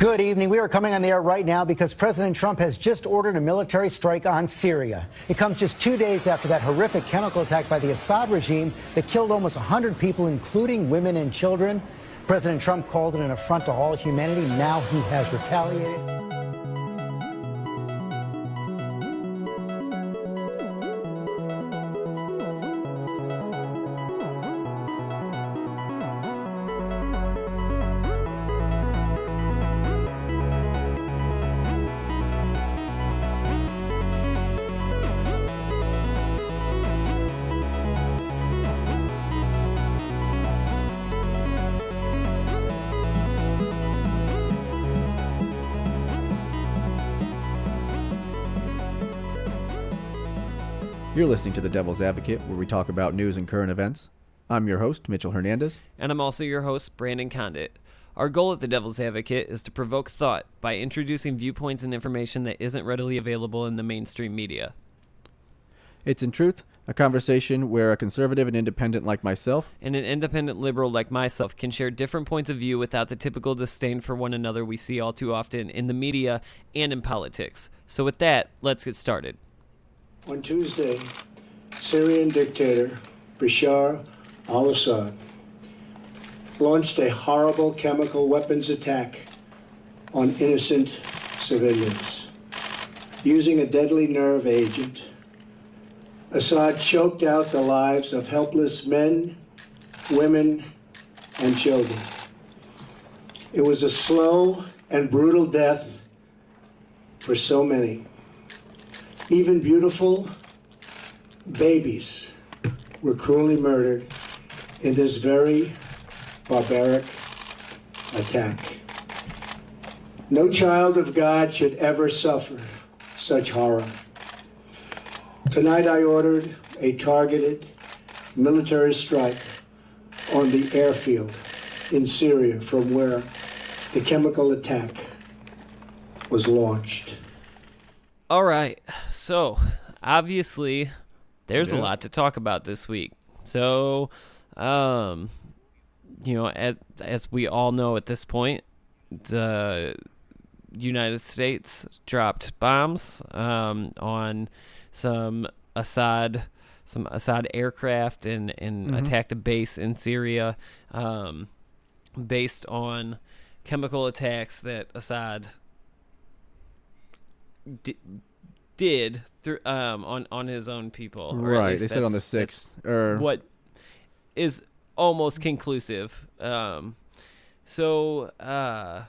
Good evening. We are coming on the air right now because President Trump has just ordered a military strike on Syria. It comes just two days after that horrific chemical attack by the Assad regime that killed almost 100 people, including women and children. President Trump called it an affront to all humanity. Now he has retaliated. Listening to The Devil's Advocate, where we talk about news and current events. I'm your host, Mitchell Hernandez. And I'm also your host, Brandon Condit. Our goal at The Devil's Advocate is to provoke thought by introducing viewpoints and information that isn't readily available in the mainstream media. It's in truth a conversation where a conservative and independent like myself and an independent liberal like myself can share different points of view without the typical disdain for one another we see all too often in the media and in politics. So, with that, let's get started. On Tuesday, Syrian dictator Bashar al Assad launched a horrible chemical weapons attack on innocent civilians. Using a deadly nerve agent, Assad choked out the lives of helpless men, women, and children. It was a slow and brutal death for so many. Even beautiful babies were cruelly murdered in this very barbaric attack. No child of God should ever suffer such horror. Tonight I ordered a targeted military strike on the airfield in Syria from where the chemical attack was launched. All right. So, obviously, there's Yeah. a lot to talk about this week. So, um, you know, as, as we all know at this point, the United States dropped bombs um, on some Assad some Assad aircraft and and attacked a base in Syria um, based on chemical attacks that Assad did through um on on his own people. right, they said on the sixth, or what is almost conclusive. Um, so uh,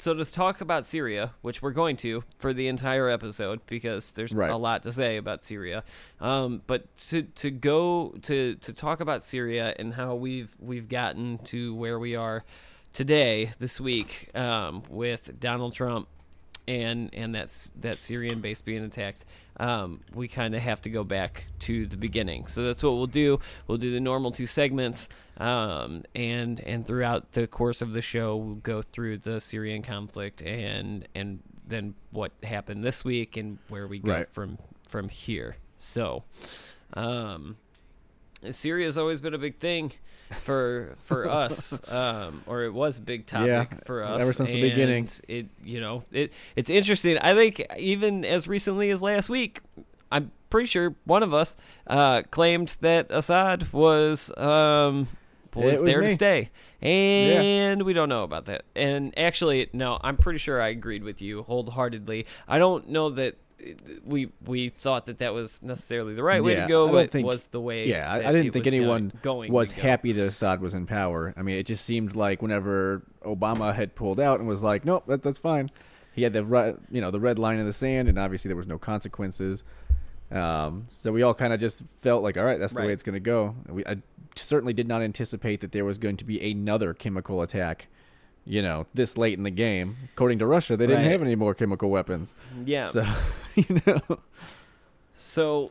so to talk about Syria, which we're going to for the entire episode because there's Right. a lot to say about Syria. Um, but to to go to to talk about Syria and how we've we've gotten to where we are today this week um, with Donald Trump and and that's that Syrian base being attacked, um, we kind of have to go back to the beginning. So that's what we'll do. We'll do the normal two segments, um, and and throughout the course of the show, we'll go through the Syrian conflict and and then what happened this week and where we go Right. from from here. So, um, Syria's always been a big thing for for us, um, or it was a big topic Yeah, for us ever since the beginning. It you know it it's interesting. I think even as recently as last week, I'm pretty sure one of us uh, claimed that Assad was um, was, was there to stay, and we don't know about that. And actually, no, I'm pretty sure I agreed with you wholeheartedly. I don't know that. We we thought that that was necessarily the right way Yeah, to go, but think- was the way. yeah, I, I didn't think anyone going was go. happy that Assad was in power. I mean, it just seemed like whenever Obama had pulled out and was like, "Nope, that, that's fine," he had the you know the red line in the sand, and obviously there was no consequences. Um, so we all kind of just felt like, all right, that's the way it's going to go. We, I certainly did not anticipate that there was going to be another chemical attack. You know, this late in the game. According to Russia, they didn't Right. have any more chemical weapons. Yeah. So, you know, So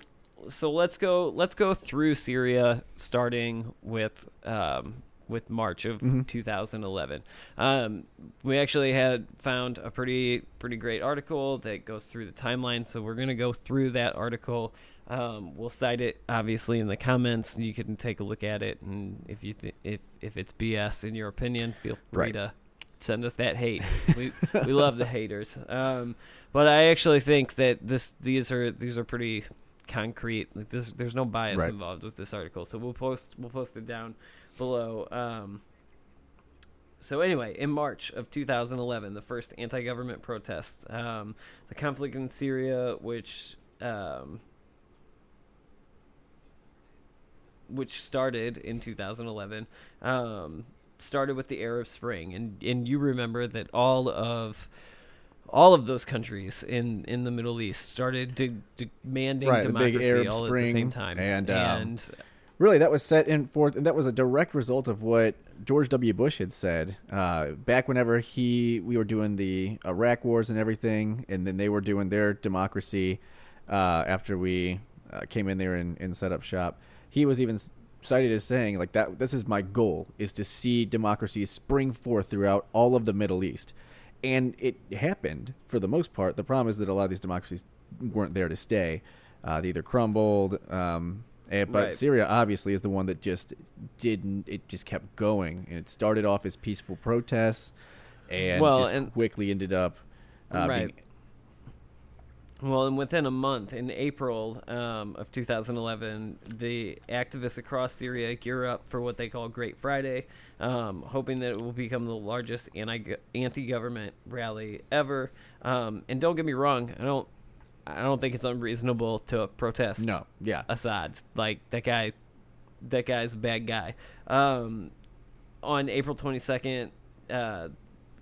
so let's go let's go through Syria starting with um, with March of Mm-hmm. 2011. Um, we actually had found a pretty pretty great article that goes through the timeline, so we're going to go through that article. Um, we'll cite it obviously in the comments, you can take a look at it. And if you th- if if it's BS in your opinion, feel free Right. to send us that hate. We we love the haters. Um, but I actually think that this these are these are pretty concrete. Like this, there's no bias Right. involved with this article. So we'll post we'll post it down below. Um, so anyway, in March of 2011, the first anti-government protest, um, the conflict in Syria, which um, which started in 2011, um, started with the Arab Spring, and and you remember that all of all of those countries in, in the Middle East started de- demanding Right, democracy Arab all at the same time, and, um, and Really, that was set in forth, and that was a direct result of what George W. Bush had said uh, back whenever he we were doing the Iraq wars and everything, and then they were doing their democracy uh, after we uh, came in there and, and set up shop. He was even cited as saying like that. This is my goal: is to see democracy spring forth throughout all of the Middle East, and it happened for the most part. The problem is that a lot of these democracies weren't there to stay. Uh, they either crumbled. Um, and, but Right. Syria obviously is the one that just didn't. It just kept going, and it started off as peaceful protests, and Well, just and- quickly ended up uh, Right. being- Well, and within a month, in April um, of 2011, the activists across Syria gear up for what they call Great Friday, um, hoping that it will become the largest anti anti-government rally ever. Um, and don't get me wrong, I don't, I don't think it's unreasonable to protest. No, yeah. Assad, like that guy, that guy's a bad guy. Um, on April 22nd, uh,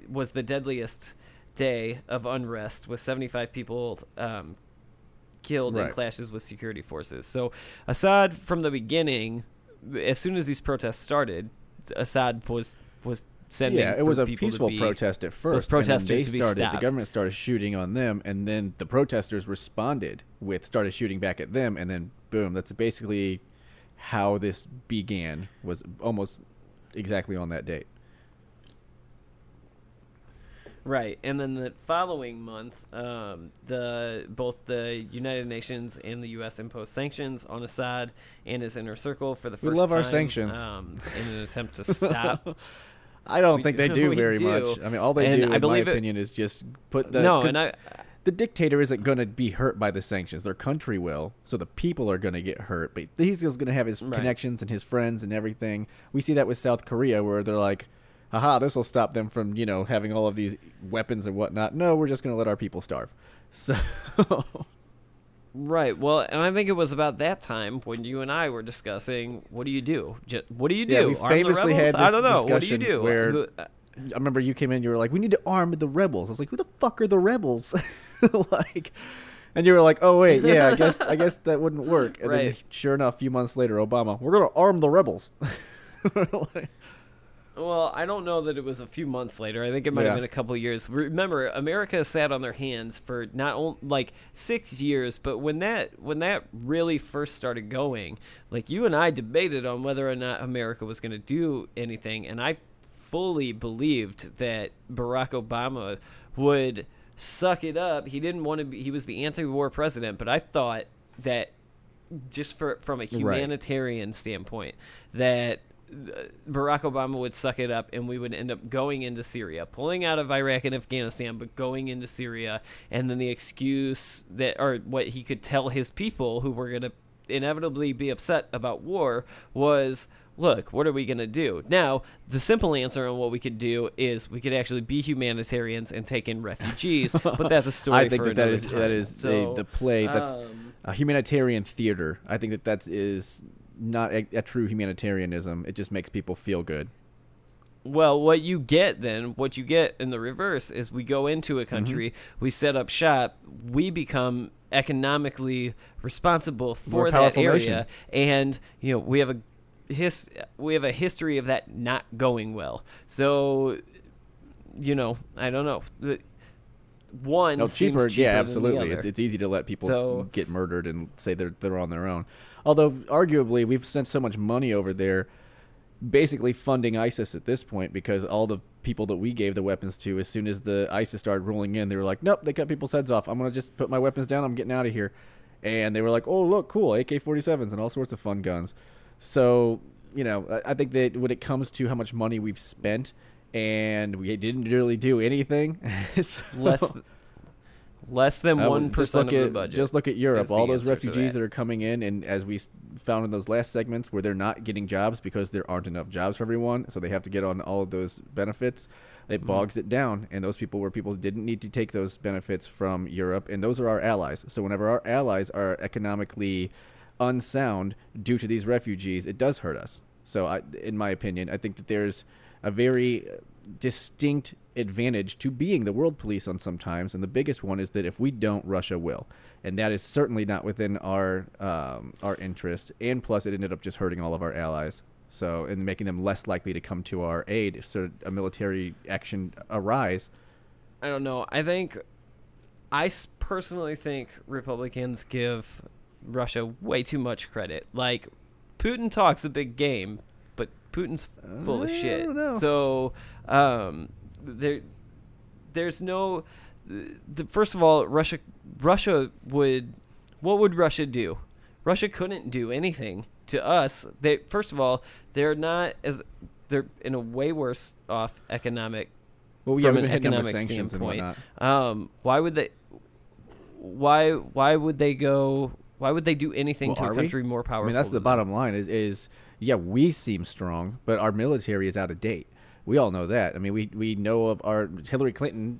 was the deadliest day of unrest with 75 people um, killed in clashes with security forces. So Assad, from the beginning, as soon as these protests started, Assad was was sending. yeah, it was a peaceful be- protest at first. protesters and then to they started. The government started shooting on them, and then the protesters responded with started shooting back at them, and then boom. That's basically how this began. Was almost exactly on that date. Right, and then the following month, um, the both the United Nations and the U.S. imposed sanctions on Assad and his inner circle for the first. We love our sanctions. um, in an attempt to stop. I don't We- think they do very do. much. I mean, all they And do, I in my it- opinion, is just put the no, and I the dictator isn't going to be hurt by the sanctions. Their country will, so the people are going to get hurt. But he's going to have his Right. connections and his friends and everything. We see that with South Korea, where they're like, "Haha, this will stop them from you know having all of these weapons and whatnot." No, we're just going to let our people starve. So, right. Well, and I think it was about that time when you and I were discussing what do you do? Just, what do you do? Yeah, we famously had I don't know. What do you do? where- I remember you came in, you were like, "We need to arm the rebels." I was like, "Who the fuck are the rebels?" like, and you were like, "Oh wait, yeah, I guess I guess that wouldn't work." And then, Right. sure enough, a few months later, Obama, we're gonna arm the rebels. Like, Well, I don't know that it was a few months later. I think it might have been a couple years. Remember, America sat on their hands for not only like six years, but when that when that really first started going, like you and I debated on whether or not America was going to do anything, and I fully believed that Barack Obama would suck it up. He didn't want to be. He was the anti-war president, but I thought that just for from a humanitarian standpoint that Barack Obama would suck it up and we would end up going into Syria, pulling out of Iraq and Afghanistan, but going into Syria, and then the excuse that, or what he could tell his people who were going to inevitably be upset about war was. Look, what are we going to do? Now, the simple answer on what we could do is we could actually be humanitarians and take in refugees, but that's a story I think that that is time. that is So, a, the play that's um, a humanitarian theater. I think that that is not a, a true humanitarianism. It just makes people feel good. Well, what you get then, what you get in the reverse is we go into a country, Mm-hmm. we set up shop, we become economically responsible for that area, nation. and you know we have a his we have a history of that not going well. So, you know, I don't know. One No, seems cheaper, cheaper yeah, absolutely. It's, it's easy to let people So- get murdered and say they're they're on their own. Although arguably we've spent so much money over there, basically funding ISIS at this point because all the people that we gave the weapons to, as soon as the ISIS started rolling in, they were like, "Nope, they cut people's heads off. I'm gonna just put my weapons down. I'm getting out of here." And they were like, "Oh, look, cool, AK-47s and all sorts of fun guns." So you know, I, I think that when it comes to how much money we've spent, and we didn't really do anything, so- less less than one look of the at budget. just look at Europe. All those refugees that. that. are coming in, and as we found in those last segments, where they're not getting jobs because there aren't enough jobs for everyone, so they have to get on all of those benefits. It Mm-hmm. bogs it down, and those people were people who didn't need to take those benefits from Europe, and those are our allies. So whenever our allies are economically unsound due to these refugees, it does hurt us. So, I, in my opinion, I think that there's a very distinct advantage to being the world police on sometimes, and the biggest one is that if we don't, Russia will, and that is certainly not within our um, our interest. And plus, it ended up just hurting all of our allies. So, and making them less likely to come to our aid, so a military action arise. I don't know. I think I personally think Republicans give Russia way too much credit. Like Putin talks a big game, Putin's full of I shit. don't know. So um, there, there's no. The, first of all, Russia, Russia would. What would Russia do? Russia couldn't do anything to us. They first of all, they're not as they're in a way worse off economic Well, yeah, from an been hitting them with economic standpoint. Um, why would they? Why why would they go? Why would they do anything Well, to are a we? country more powerful? I mean, that's the than them? bottom line. Is is yeah, we seem strong, but our military is out of date. We all know that. I mean, we we know of our Hillary Clinton.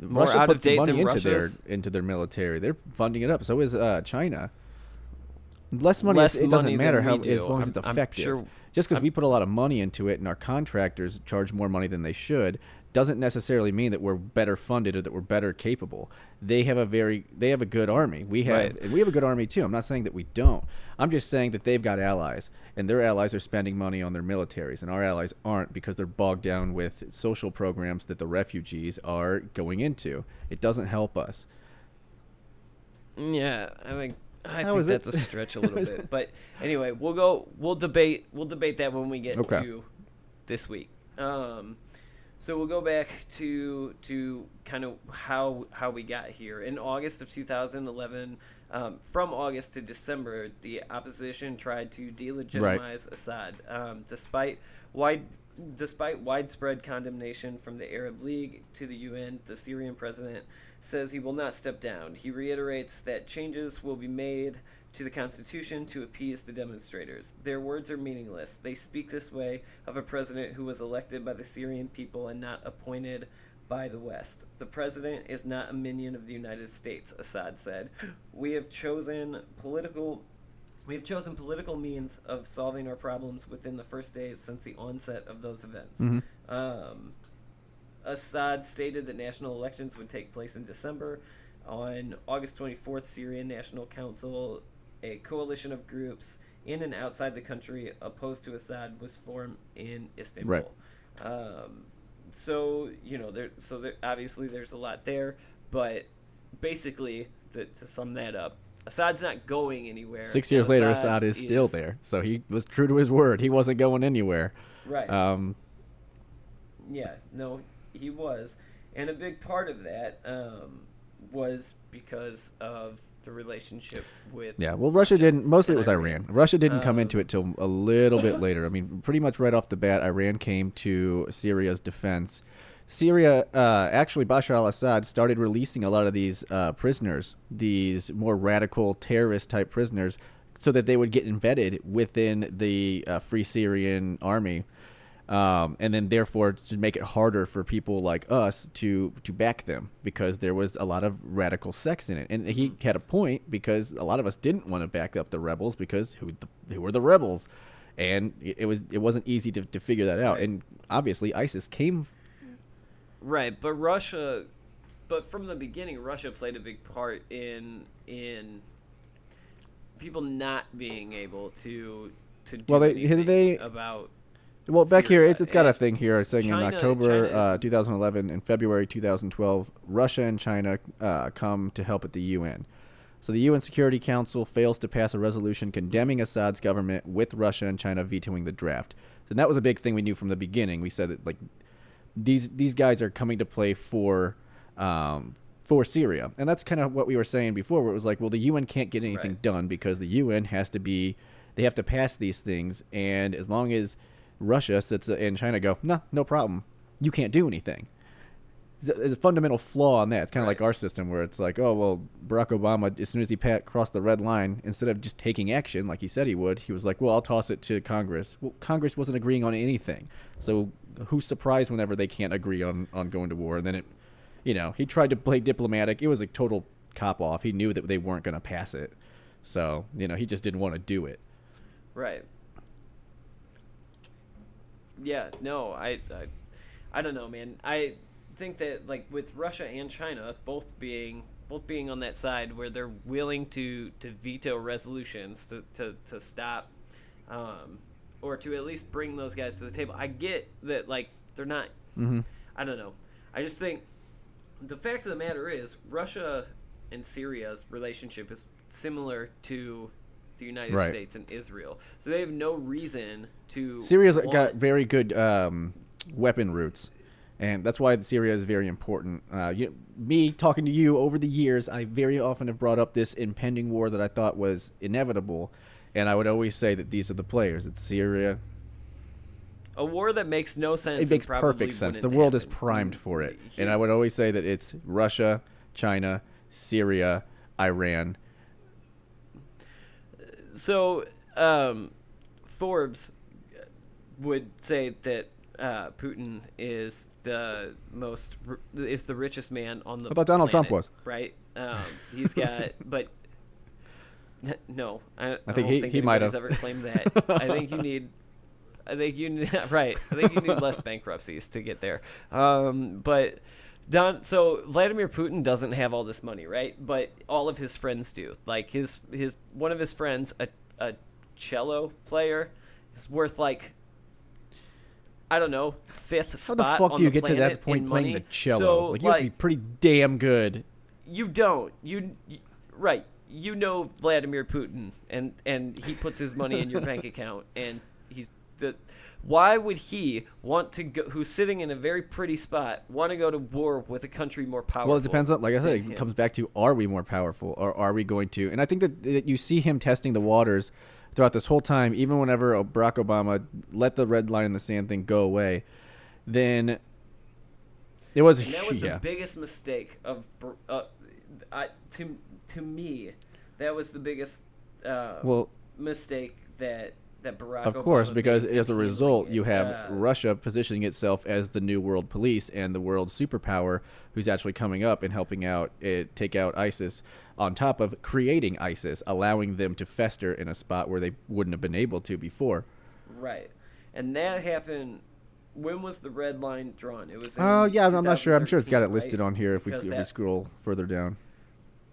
More Russia out of date money than into their into their military. They're funding it up. So is uh, China. Less money. Less it money doesn't matter how we as long as I'm- it's effective. sure- Just because we put a lot of money into it and our contractors charge more money than they should doesn't necessarily mean that we're better funded or that we're better capable. They have a very they have a good army. We have Right. we have a good army too. I'm not saying that we don't. I'm just saying that they've got allies and their allies are spending money on their militaries and our allies aren't because they're bogged down with social programs that the refugees are going into. It doesn't help us. Yeah, I think I How think is it? that's a stretch a little bit. But anyway, we'll go. We'll debate. We'll debate that when we get Okay. to this week. Um, so we'll go back to to kind of how how we got here in August of 2011. Um, from August to December, the opposition tried to delegitimize Assad, um, despite wide. Despite widespread condemnation from the Arab League to the UN, the Syrian president says he will not step down. He reiterates that changes will be made to the constitution to appease the demonstrators. Their words are meaningless. They speak this way of a president who was elected by the Syrian people and not appointed by the West. The president is not a minion of the United States, Assad said. We have chosen political we have chosen political means of solving our problems within the first days since the onset of those events. Um, Assad stated that national elections would take place in December. On August 24th, Syrian National Council, a coalition of groups in and outside the country opposed to Assad, was formed in Istanbul. Right. Um, so you know, there. So there, obviously, there's a lot there, but basically, to, to sum that up, Assad's not going anywhere. Six years later, Assad Assad is still there. So he was true to his word. He wasn't going anywhere. Right. Um, Yeah, no, he was, and a big part of that um, was because of the relationship with. yeah, well, Russia didn't. Mostly it was Iran. Russia didn't come Um, into it till a little bit later. I mean, pretty much right off the bat, Iran came to Syria's defense. Syria, uh, actually, Bashar al-Assad started releasing a lot of these uh, prisoners, these more radical terrorist type prisoners, so that they would get embedded within the uh, Free Syrian Army. Um, and then therefore to make it harder for people like us to to back them because there was a lot of radical sects in it. And he had a point because a lot of us didn't want to back up the rebels because who the, who were the rebels, and it, was it wasn't easy to to figure that out. And obviously ISIS came. Right, but Russia, but from the beginning, Russia played a big part in in people not being able to to do Well, they- anything they- about. Well, back here, it's, it's got a thing here saying China- in October uh, 2011 and February 2012, Russia and China uh, come to help at the UN. So the UN Security Council fails to pass a resolution condemning Assad's government, with Russia and China vetoing the draft. And that was a big thing we knew from the beginning. We said that like these these guys are coming to play for um, for Syria, and that's kind of what we were saying before. Where it was like, well, the UN can't get anything Right. done because the UN has to be they have to pass these things, and as long as Russia sits and China go, no, no problem, you can't do anything. There's a fundamental flaw in that. It's kind of like our system where it's like, oh well, Barack Obama, as soon as he pat, crossed the red line, instead of just taking action like he said he would, he was like, well, I'll toss it to Congress. Well, Congress wasn't agreeing on anything, so who's surprised whenever they can't agree on on going to war? And then it, you know, he tried to play diplomatic. It was a total cop off. He knew that they weren't going to pass it, so you know, he just didn't want to do it. Right. Yeah, no, I, I, I don't know, man. I think that like with Russia and China both being both being on that side where they're willing to to veto resolutions to to, to stop, um, or to at least bring those guys to the table. I get that like they're not. Mm-hmm. I don't know. I just think the fact of the matter is Russia and Syria's relationship is similar to the United Right. States and Israel. So they have no reason to Syria's want- got very good um, weapon routes, and that's why Syria is very important. Uh, you, me talking to you over the years, I very often have brought up this impending war that I thought was inevitable, and I would always say that these are the players. It's Syria. a war that makes no sense. It makes perfect sense. The world is primed for it, and I would always say that it's Russia, China, Syria, Iran. So, um, Forbes would say that uh, Putin is the most is the richest man on the. I thought Donald Trump was. right. Um, he's got, but no, I, I, think don't he- think he might have. ever claimed that. I think you need. I think you need, right. I think you need less bankruptcies to get there. Um, but Don, so Vladimir Putin doesn't have all this money, right? But all of his friends do. Like his his one of his friends, a a cello player, is worth like I don't know fifth How spot. the fuck do you get to that point playing money. the cello? So, like you have to be pretty damn good. you don't you, you right you know vladimir putin and and he puts his money in your bank account and the why would he want to go who's sitting in a very pretty spot want to go to war with a country more powerful Well, it depends on, like I said, it him? comes back to are we more powerful or are we going to? And I think that, that you see him testing the waters throughout this whole time, even whenever Barack Obama let the red line in the sand thing go away, then it was, and that was yeah. the biggest mistake of uh, I, to to me that was the biggest uh, well, mistake that that Barack of course, Obama because as a result, you have Russia positioning itself as the new world police and the world superpower who's actually coming up and helping out it take out ISIS on top of creating ISIS, allowing them to fester in a spot where they wouldn't have been able to before. Right. And that happened. When was the red line drawn? It was. Oh yeah, I'm not sure. I'm sure it's got it listed right? on here if we, if we scroll further down.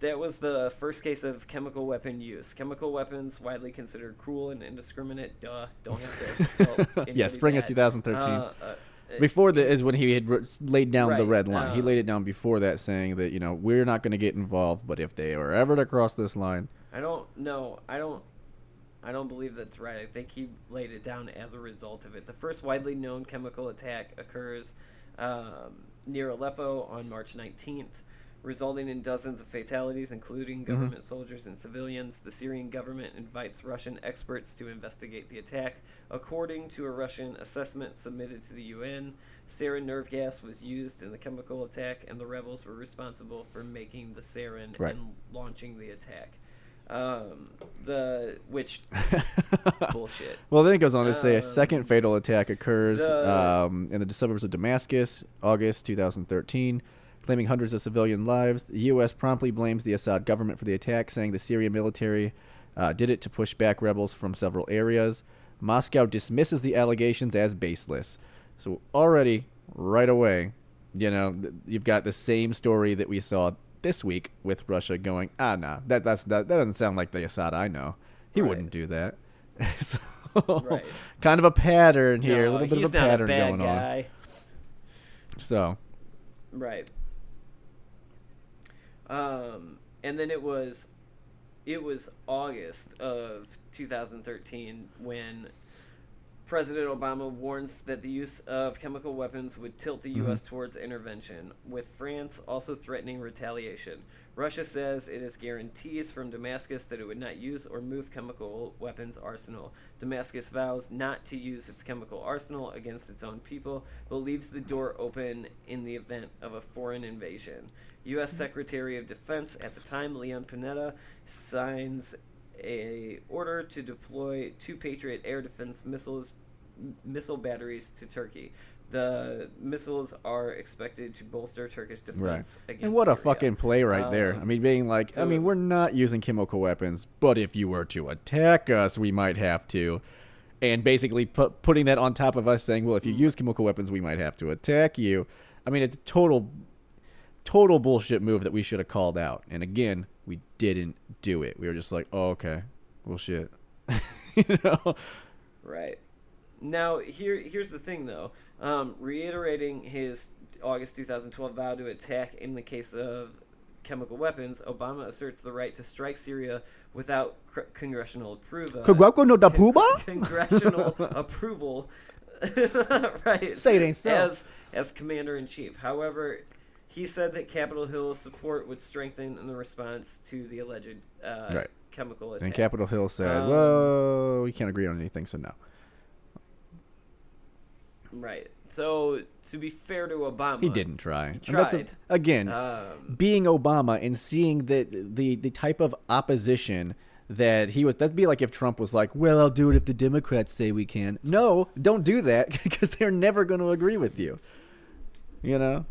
That was the first case of chemical weapon use. Chemical weapons widely considered cruel and indiscriminate. Duh. Don't have to. Yeah, spring of 2013. Uh, uh, Before that is when he had laid down the red line. he uh, laid it down before that, saying that you know we're not going to get involved, but if they are ever to cross this line, I don't know. I don't. I don't believe that's right. I think he laid it down as a result of it. The first widely known chemical attack occurs um, near Aleppo on March 19th, resulting in dozens of fatalities, including government soldiers and civilians. The Syrian government invites Russian experts to investigate the attack. According to a Russian assessment submitted to the UN, sarin nerve gas was used in the chemical attack, and the rebels were responsible for making the sarin Right. and launching the attack. Um, the which bullshit. well, then it goes on to say a Um, second fatal attack occurs the- um, in the suburbs of Damascus, August 2013, claiming hundreds of civilian lives. The U.S. promptly blames the Assad government for the attack, saying the Syrian military uh, did it to push back rebels from several areas. Moscow dismisses the allegations as baseless. So already, right away, you know, you've got the same story that we saw this week with Russia going, ah, nah, that that's that, that doesn't sound like the Assad I know. He Right. wouldn't do that. so, Right. kind of a pattern here, a little bit of a pattern a going guy. on. So, Right. Um, and then it was it was August of 2013 when President Obama warns that the use of chemical weapons would tilt the mm-hmm. U.S. towards intervention, with France also threatening retaliation. Russia says it has guarantees from Damascus that it would not use or move chemical weapons arsenal. Damascus vows not to use its chemical arsenal against its own people, but leaves the door open in the event of a foreign invasion. U.S. Mm-hmm. Secretary of Defense at the time, Leon Panetta, signs a order to deploy two Patriot air defense missiles m- missile batteries to Turkey. The missiles are expected to bolster Turkish defense against And what a Syria. fucking play right there. Um, I mean, being like, I mean, we're not using chemical weapons, but if you were to attack us, we might have to. And basically put, putting that on top of us saying, well, if you Mm. use chemical weapons, we might have to attack you. I mean, it's a total, total bullshit move that we should have called out. And again, we didn't do it. We were just like, oh, okay. Well, shit. you know? Right. Now, here here's the thing, though. Um, reiterating his August 2012 vow to attack in the case of chemical weapons, Obama asserts the right to strike Syria without cr- congressional approval. Kagwako no dapuba? congressional approval. right. Say it ain't so. As as commander in chief. However, he said that Capitol Hill's support would strengthen in the response to the alleged uh, Right. chemical attack. And Capitol Hill said, Um, well, we can't agree on anything, so no. Right. So to be fair to Obama, He didn't try. He that's a- tried. again, Um, being Obama and seeing that the the type of opposition that he was that'd be like if Trump was like, "Well, I'll do it if the Democrats say we can." No, don't do that because they're never going to agree with you. You know?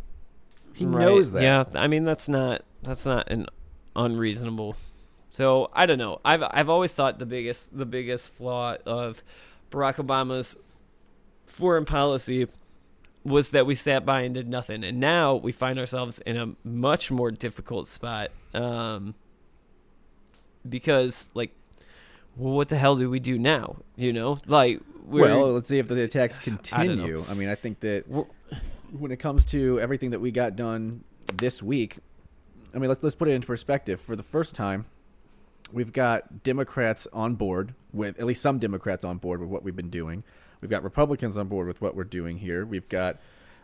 He right. knows that. Yeah, I mean that's not that's not an unreasonable. So I don't know. I've I've always thought the biggest the biggest flaw of Barack Obama's foreign policy was that we sat by and did nothing, and now we find ourselves in a much more difficult spot. Um, because like, well, what the hell do we do now? You know, like we're Well, let's see if the attacks I continue. I, mean, I think that We're- when it comes to everything that we got done this week, I mean, let's let's put it into perspective. For the first time, we've got Democrats on board with at least some Democrats on board with what we've been doing. We've got Republicans on board with what we're doing here. We've got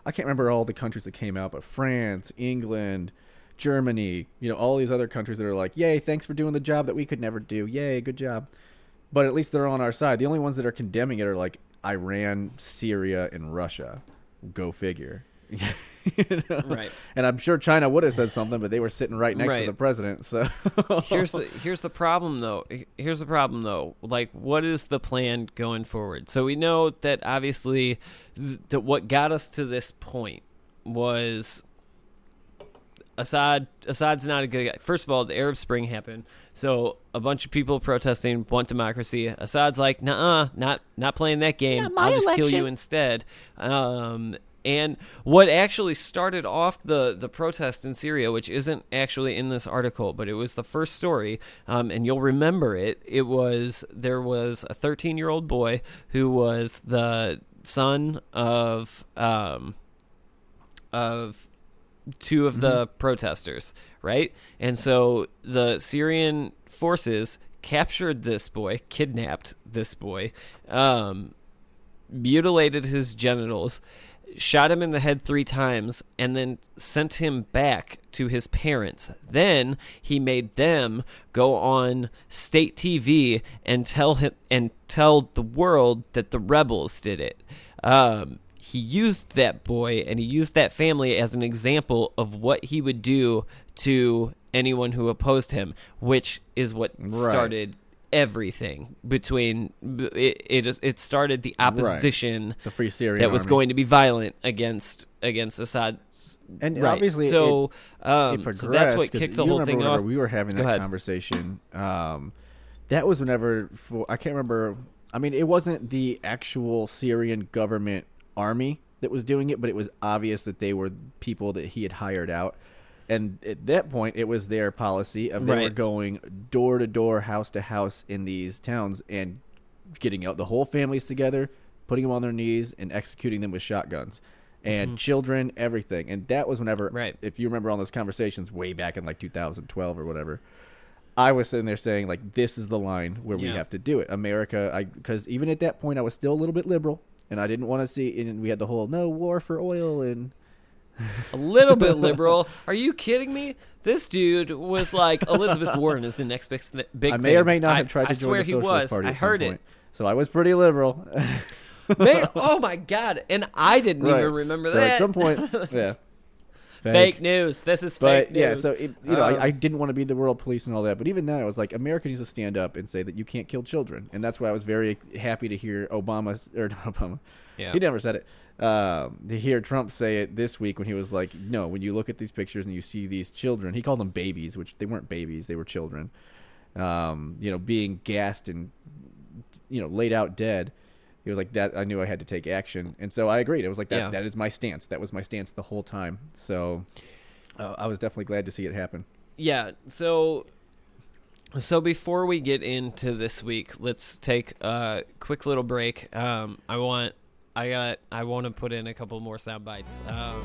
I can't remember all the countries that came out, but France, England, Germany, you know, all these other countries that are like, "Yay, thanks for doing the job that we could never do. Yay, good job." But at least they're on our side. The only ones that are condemning it are like Iran, Syria, and Russia. Go figure. You know? Right. And I'm sure China would have said something, but they were sitting right next Right. to the president. So here's the here's the problem though. Here's the problem though. Like, what is the plan going forward? So we know that obviously th- that what got us to this point was Assad. Assad's not a good guy. First of all, the Arab Spring happened, so a bunch of people protesting want democracy. Assad's like, nah, not not playing that game. I'll just kill you instead. Um, and what actually started off the, the protest in Syria, which isn't actually in this article, but it was the first story, um, and you'll remember it. It was there was a 13 year old boy who was the son of um, of two of the protesters, right? And so the Syrian forces captured this boy, kidnapped this boy, um, mutilated his genitals, shot him in the head three times, and then sent him back to his parents. Then he made them go on state TV and tell him and tell the world that the rebels did it. Um, he used that boy and he used that family as an example of what he would do to anyone who opposed him, which is what Right. started everything between it. It, it started the opposition the Free Syrian that was Army. going to be violent against against Assad. And Right. obviously, so, um, it progressed. so that's what kicked the whole thing off. We were having Go that ahead. conversation. Um, that was whenever for, I can't remember. I mean, it wasn't the actual Syrian government army that was doing it, but it was obvious that they were people that he had hired out. And at that point, it was their policy of they were going door to door, house to house in these towns and getting out the whole families together, putting them on their knees, and executing them with shotguns and children, everything. And that was whenever, Mm-hmm. Right. if you remember all those conversations way back in like 2012 or whatever. I was sitting there saying like, this is the line where we have to do it, America. I because even at that point, I was still a little bit liberal, and I didn't want to see. And we had the whole no war for oil and a little bit liberal. Are you kidding me? This dude was like Elizabeth Warren is the next big, big I may thing. or may not I- have tried to I join swear the he Socialist was. Party. I heard point. it. So I was pretty liberal. May, oh my god! And I didn't Right. even remember so that. At some point, yeah. Fake news. This is But fake news. yeah, so it, you know, Um, I, I didn't want to be the world police and all that. But even then, I was like, America needs to stand up and say that you can't kill children, and that's why I was very happy to hear Obama or not Obama. Yeah. He never said it. Um, to hear Trump say it this week when he was like, "No, when you look at these pictures and you see these children, he called them babies, which they weren't babies; they were children. Um, you know, being gassed and you know laid out dead." He was like that. I knew I had to take action, and so I agreed. It was like that. Yeah. That is my stance. That was my stance the whole time. So uh, I was definitely glad to see it happen. yeah. So, so before we get into this week, let's take a quick little break. Um, I want, I got, I want to put in a couple more sound bites. Um,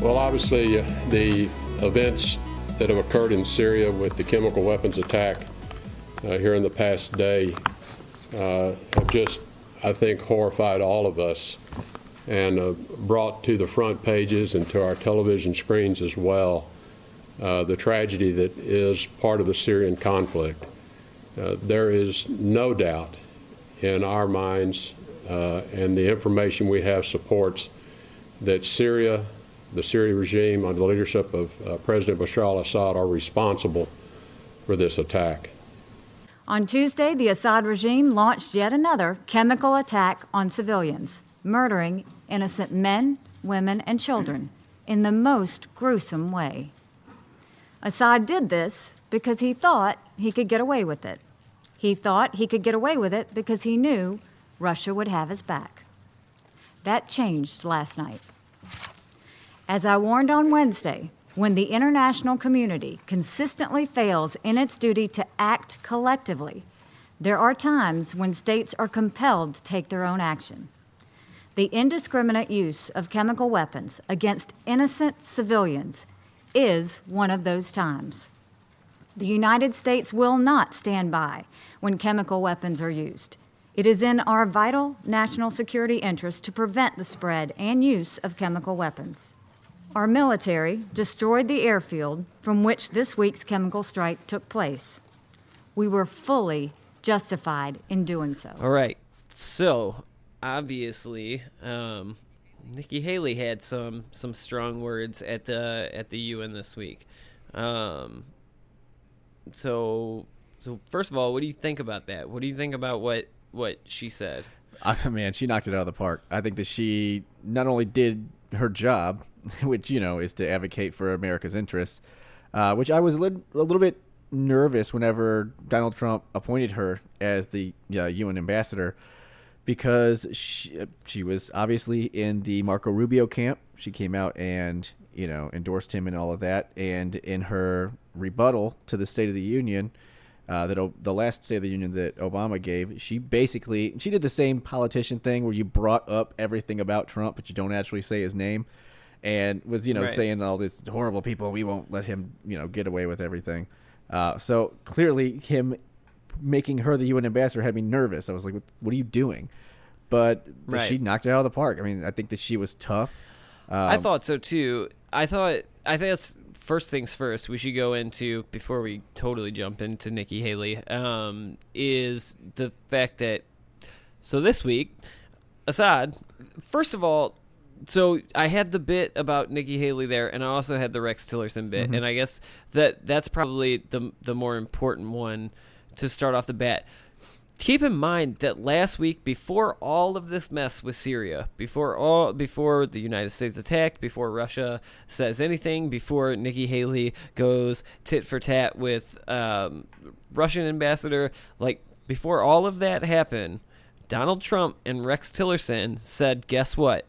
Well, obviously, uh, the events that have occurred in Syria with the chemical weapons attack uh, here in the past day uh, have just, I think, horrified all of us and uh, brought to the front pages and to our television screens as well uh, the tragedy that is part of the Syrian conflict. Uh, there is no doubt in our minds, and the information we have supports that Syria, the Syrian regime under the leadership of uh, President Bashar al Assad, are responsible for this attack. On Tuesday, the Assad regime launched yet another chemical attack on civilians, murdering innocent men, women, and children in the most gruesome way. Assad did this because he thought he could get away with it. He thought he could get away with it because he knew Russia would have his back. That changed last night. As I warned on Wednesday, when the international community consistently fails in its duty to act collectively, there are times when states are compelled to take their own action. The indiscriminate use of chemical weapons against innocent civilians is one of those times. The United States will not stand by when chemical weapons are used. It is in our vital national security interest to prevent the spread and use of chemical weapons. Our military destroyed the airfield from which this week's chemical strike took place. We were fully justified in doing so. All right. So obviously, um, Nikki Haley had some some strong words at the at the UN this week. Um, so so first of all, what do you think about that? What do you think about what what she said? I, man, she knocked it out of the park. I think that she not only did her job, which you know is to advocate for America's interests, uh, which I was a little, a little bit nervous whenever Donald Trump appointed her as the uh, UN ambassador, because she she was obviously in the Marco Rubio camp. She came out and you know endorsed him and all of that, and in her rebuttal to the State of the Union uh, that o- the last State of the Union that Obama gave, she basically she did the same politician thing where you brought up everything about Trump, but you don't actually say his name, and was you know Right. saying all these horrible people. We won't let him you know get away with everything. Uh, so clearly, him making her the UN ambassador had me nervous. I was like, "What, what are you doing?" But Right. she knocked it out of the park. I mean, I think that she was tough. I Um, thought so too. I thought I think that's first things first. We should go into before we totally jump into Nikki Haley. Um, is the fact that so this week, Assad. First of all, so I had the bit about Nikki Haley there, and I also had the Rex Tillerson bit, and I guess that that's probably the the more important one to start off the bat keep in mind that last week before all of this mess with Syria, before all before the United States attacked, before Russia says anything, before Nikki Haley goes tit for tat with um, Russian ambassador, like before all of that happened, Donald Trump and Rex Tillerson said, "Guess what?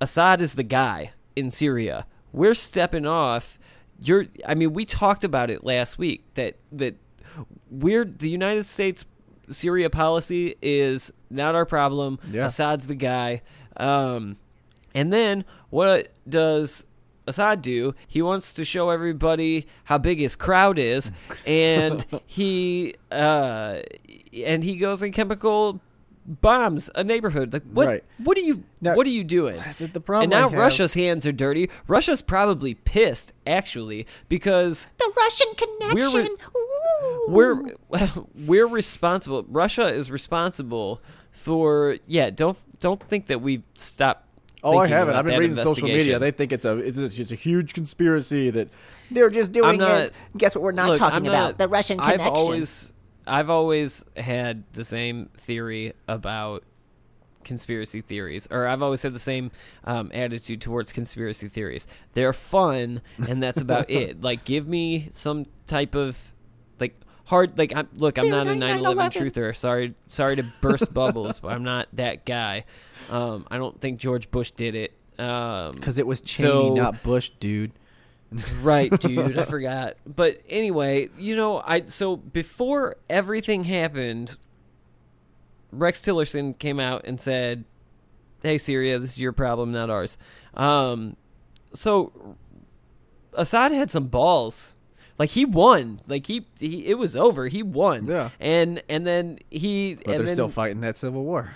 Assad is the guy in Syria. We're stepping off you're I mean, we talked about it last week that that we're the United States Syria policy is not our problem. Yeah. Assad's the guy. Um, and then what does Assad do? He wants to show everybody how big his crowd is, and he uh, and he goes and chemical bombs a neighborhood. Like what? Right. What are you? Now- what are you doing? The- the problem and now have- Russia's hands are dirty. Russia's probably pissed actually because The Russian connection. Ooh. we're we're responsible. Russia is responsible for yeah. Don't don't think that we stop. Oh, I haven't. I've been that reading social media. They think it's a it's a, it's a huge conspiracy that they're just doing I'm not- it. Guess what we're not Look, talking I'm about? the Russian I've connection. always I've always had the same theory about conspiracy theories, or I've always had the same um, attitude towards conspiracy theories. They're fun, and that's about it. Like, give me some type of like hard. Like, I'm, look, I'm not a 9/11 truther. Sorry, sorry to burst bubbles, but I'm not that guy. Um, I don't think George Bush did it. Um, Because it was Cheney, So- not Bush, dude. Right dude i forgot. But anyway you know i so before everything happened rex tillerson came out and said hey syria this is your problem not ours. Um so assad had some balls. Like he won. Like he, he it was over. He won. Yeah. and and then he But and they're then, still fighting that civil war.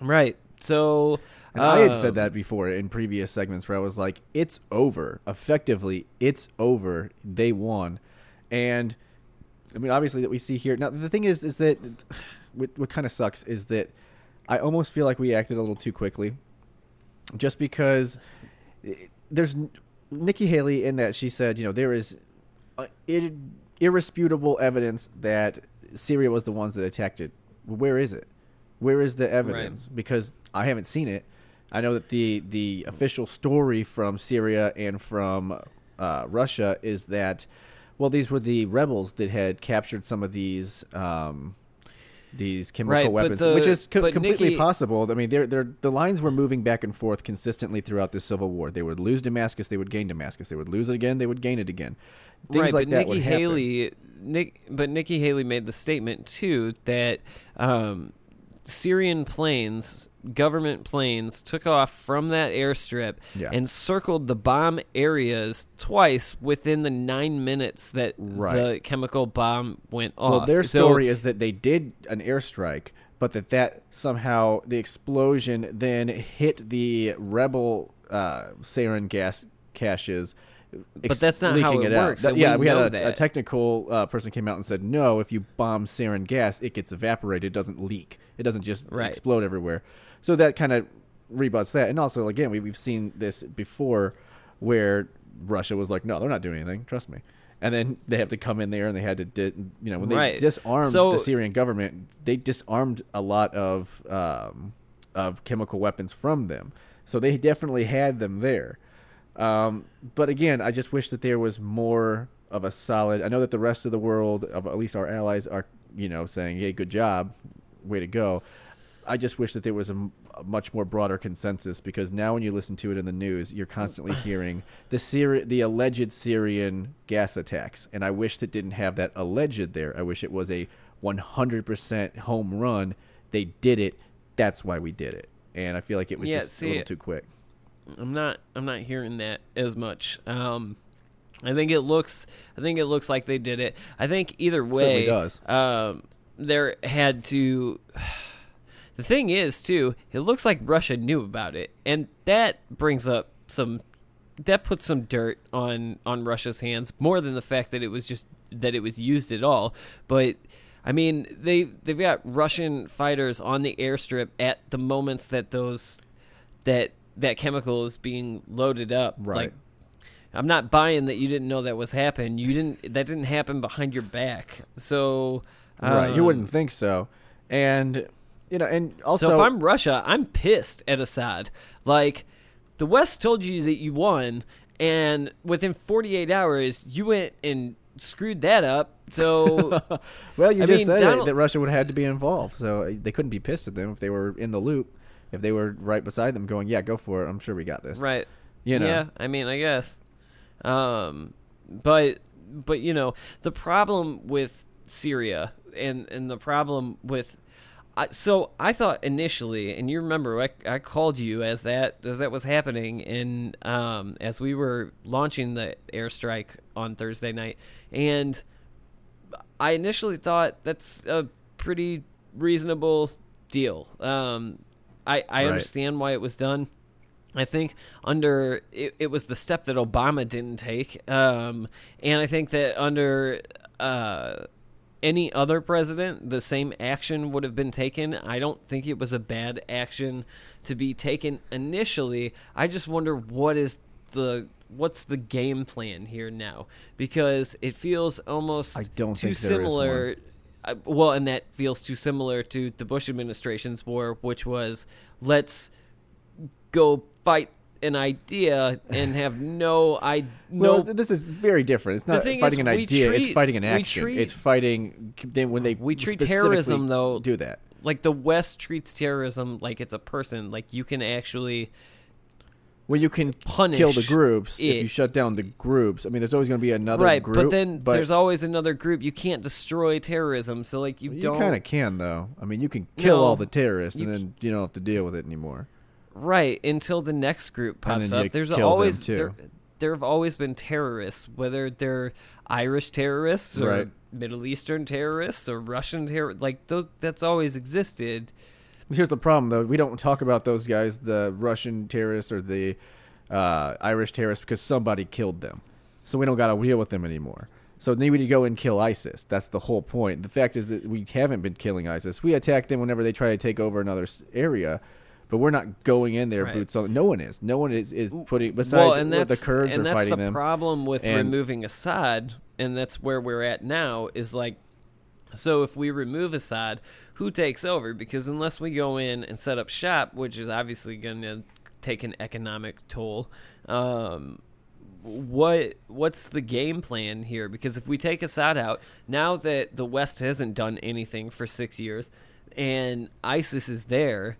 right so I had um, said that before in previous segments where I was like, "It's over. Effectively, it's over. They won." And I mean, obviously, that we see here now. The thing is, is that what, what kind of sucks is that I almost feel like we acted a little too quickly, just because there's Nikki Haley in that she said, you know, there is uh, ir- irresputable evidence that Syria was the ones that attacked it. Where is it? Where is the evidence? Because I haven't seen it. I know that the the official story from Syria and from uh, Russia is that well, these were the rebels that had captured some of these um, these chemical Right, weapons, the- which is co- completely Nikki- possible. I mean, they're, they're, the lines were moving back and forth consistently throughout the civil war. They would lose Damascus, they would gain Damascus. They would lose it again, they would gain it again. Things right, like but that Nikki. Haley, Nick, but Nikki Haley made the statement too that um, Syrian planes, government planes, took off from that airstrip Yeah. and circled the bomb areas twice within the nine minutes that the chemical bomb went off. Well, their So- story is that they did an airstrike, but that that somehow the explosion then hit the rebel uh, sarin gas caches. But that's not how it out. works, That- yeah, we we, had a, a technical uh, person came out and said, no, if you bomb sarin gas, it gets evaporated, it doesn't leak, it doesn't just Right. explode everywhere. So that kind of rebuts that. And also, again, we, we've seen this before, where Russia was like, no, they're not doing anything. Trust me. And then they have to come in there and they had to, di- you know, when they Right. disarmed So- the Syrian government, they disarmed a lot of um, of chemical weapons from them. So they definitely had them there. Um, but again, I just wish that there was more of a solid. I know that the rest of the world, of at least our allies, are you know saying, "Hey, good job, way to go." I just wish that there was a much more broader consensus because now when you listen to it in the news, you're constantly hearing the Syri- the alleged Syrian gas attacks, and I wish that didn't have that alleged there. I wish it was a 100% home run. They did it. That's why we did it. And I feel like it was Yeah, just see, a little too quick. I'm not I'm not hearing that as much. Um, I think it looks I think it looks like they did it. I think either way, does. Um, there had to. The thing is, too, it looks like Russia knew about it, and that brings up some. That puts some dirt on on Russia's hands more than the fact that it was just that it was used at all. But I mean, they they've got Russian fighters on the airstrip at the moments that those that that chemical is being loaded up. Right. Like, I'm not buying that you didn't know that was happening. You didn't. That didn't happen behind your back. So, right. You um, wouldn't think so. And you know, and also So if I'm Russia, I'm pissed at Assad. Like, the West told you that you won, and within 48 hours, you went and screwed that up. So, well, you I just mean, said it, Donald- that Russia would have had to be involved, so uh, they couldn't be pissed at them if they were in the loop. If they were right beside them, going, "Yeah, go for it. I'm sure we got this." right. You know. Yeah, I mean, I guess. Um, but but you know the problem with Syria and and the problem with I, so I thought initially, and you remember, I, I called you as that as that was happening, and um, as we were launching the airstrike on Thursday night, and I initially thought that's a pretty reasonable deal. Um, I I Right. understand why it was done. I think under it, it was the step that Obama didn't take, um, and I think that under uh, any other president, the same action would have been taken. I don't think it was a bad action to be taken initially. I just wonder what is the what's the game plan here now because it feels almost I don't too think there is similar. Uh, well, and that feels too similar to the Bush administration's war, which was let's go fight an idea and have no I no Well, this is very different. It's not fighting an idea. it's fighting an action. treat- it's fighting they, when they we treat terrorism though do that. like the West treats terrorism like it's a person. Like you can actually Well, you can Punish kill the groups if you shut down the groups. I mean, there's always going to be another right, group. but then there's always another group. You can't destroy terrorism, so like you, you don't You kind of can though. I mean, you can kill No, all the terrorists, and then you don't have to deal with it anymore. right until the next group pops up. There's always there. There have always been terrorists, whether they're Irish terrorists or Right. Middle Eastern terrorists or Russian terrorists. Like those, that's always existed. Here's the problem, though. We don't talk about those guys, the Russian terrorists or the uh, Irish terrorists, because somebody killed them. So we don't got to deal with them anymore. So they need to go and kill ISIS. That's the whole point. The fact is that we haven't been killing ISIS. We attack them whenever they try to take over another area, but we're not going in there Right. boots on. No one is. No one is, is putting. Besides, well, that's the Kurds and are that's fighting the them. problem with And- removing Assad, and that's where we're at now. Is like, so if we remove Assad, who takes over? Because unless we go in and set up shop, which is obviously going to take an economic toll. Um, what what's the game plan here? Because if we take Assad out, now that the West hasn't done anything for six years, and ISIS is there,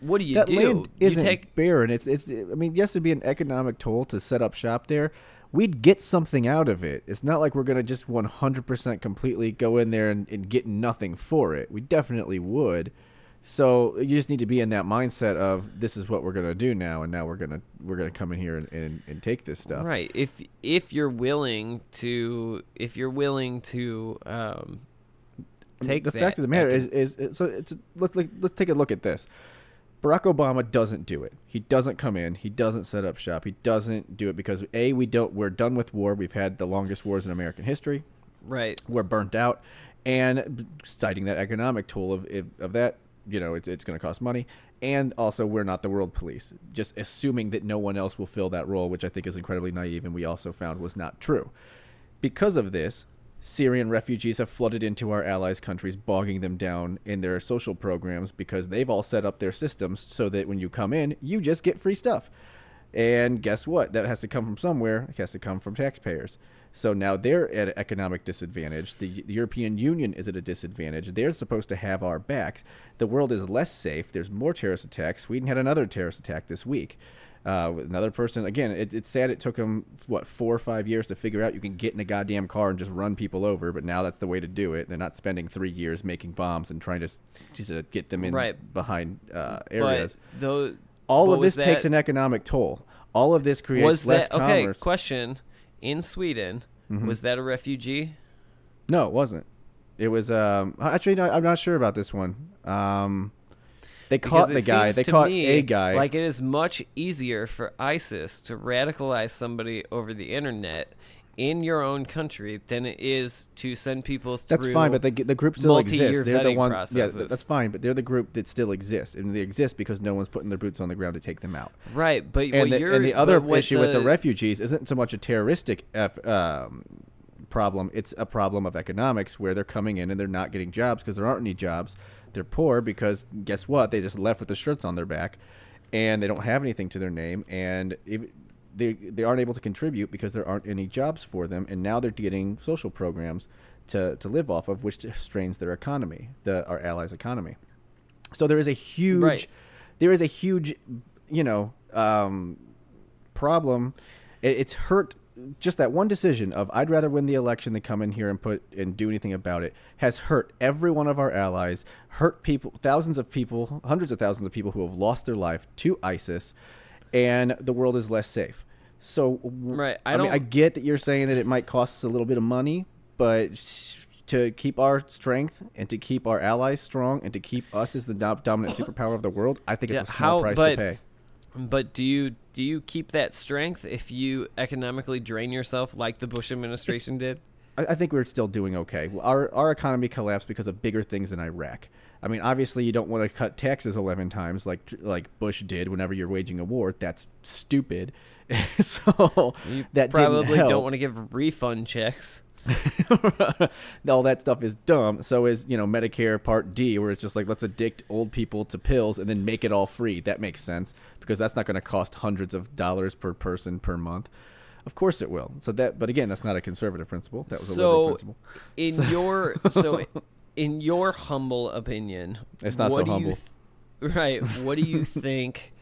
what do you that do? land you isn't take barren. It's it's. I mean, yes, it'd be an economic toll to set up shop there. We'd get something out of it. It's not like we're gonna just one hundred percent completely go in there and, and get nothing for it. We definitely would. So you just need to be in that mindset of this is what we're gonna do now, and now we're gonna we're gonna come in here and, and, and take this stuff. Right. If if you're willing to if you're willing to um take the fact of the matter is, is, is so it's let's let's take a look at this. Barack Obama doesn't do it. He doesn't come in. He doesn't set up shop. He doesn't do it because a we don't. We're done with war. We've had the longest wars in American history. right. We're burnt out, and citing that economic tool of of that, you know, it's it's going to cost money, and also we're not the world police. Just assuming that no one else will fill that role, which I think is incredibly naive, and we also found was not true. Because of this, Syrian refugees have flooded into our allies' countries, bogging them down in their social programs because they've all set up their systems so that when you come in, you just get free stuff. And guess what? That has to come from somewhere. It has to come from taxpayers. So now they're at an economic disadvantage. The, the European Union is at a disadvantage. They're supposed to have our backs. The world is less safe. There's more terrorist attacks. Sweden had another terrorist attack this week. Uh, with another person. Again, it, it's sad it took them what four or five years to figure out you can get in a goddamn car and just run people over. But now that's the way to do it. They're not spending three years making bombs and trying to just uh, get them in Right. behind uh, areas. But though All of this takes an economic toll. All of this creates was less that okay, commerce. question. In Sweden, Mm-hmm. was that a refugee? No, it wasn't. It was um actually no, I'm not sure about this one. Um they caught the guy. They caught me a guy. Like it is much easier for ISIS to radicalize somebody over the internet in your own country than it is to send people through. that's fine, but the the group still exists. They're the one. Yeah, processes. that's fine, but they're the group that still exists, and they exist because no one's putting their boots on the ground to take them out. right. But And the, you're, and the other issue with the refugees isn't so much a terroristic um, problem; it's a problem of economics, where they're coming in and they're not getting jobs because there aren't any jobs. They're poor because guess what? They just left with the shirts on their back, and they don't have anything to their name, and if, they they aren't able to contribute because there aren't any jobs for them, and now they're getting social programs to to live off of, which strains their economy, the our allies' economy. So there is a huge, Right. there is a huge, you know, um, problem. It, it's hurt just that one decision of I'd rather win the election than come in here and put and do anything about it has hurt every one of our allies, hurt people, thousands of people, hundreds of thousands of people who have lost their life to ISIS, and the world is less safe. So, Right, I I, mean, I get that you're saying that it might cost us a little bit of money, but to keep our strength and to keep our allies strong and to keep us as the dominant superpower of the world, I think Yeah, it's a small how- price to pay. But do you do you keep that strength if you economically drain yourself like the Bush administration did? I, I think we're still doing okay. Our our economy collapsed because of bigger things than Iraq. I mean, obviously, you don't want to cut taxes eleven times like like Bush did whenever you're waging a war. That's stupid. so You that probably don't want to give refund checks. all that stuff is dumb. So is you know Medicare Part D, where it's just like let's addict old people to pills and then make it all free. That makes sense because that's not going to cost hundreds of dollars per person per month. Of course it will. So that, but again, that's not a conservative principle. That was a liberal So, principle. in your so in your humble opinion, It's not what so humble. th- right? What do you think?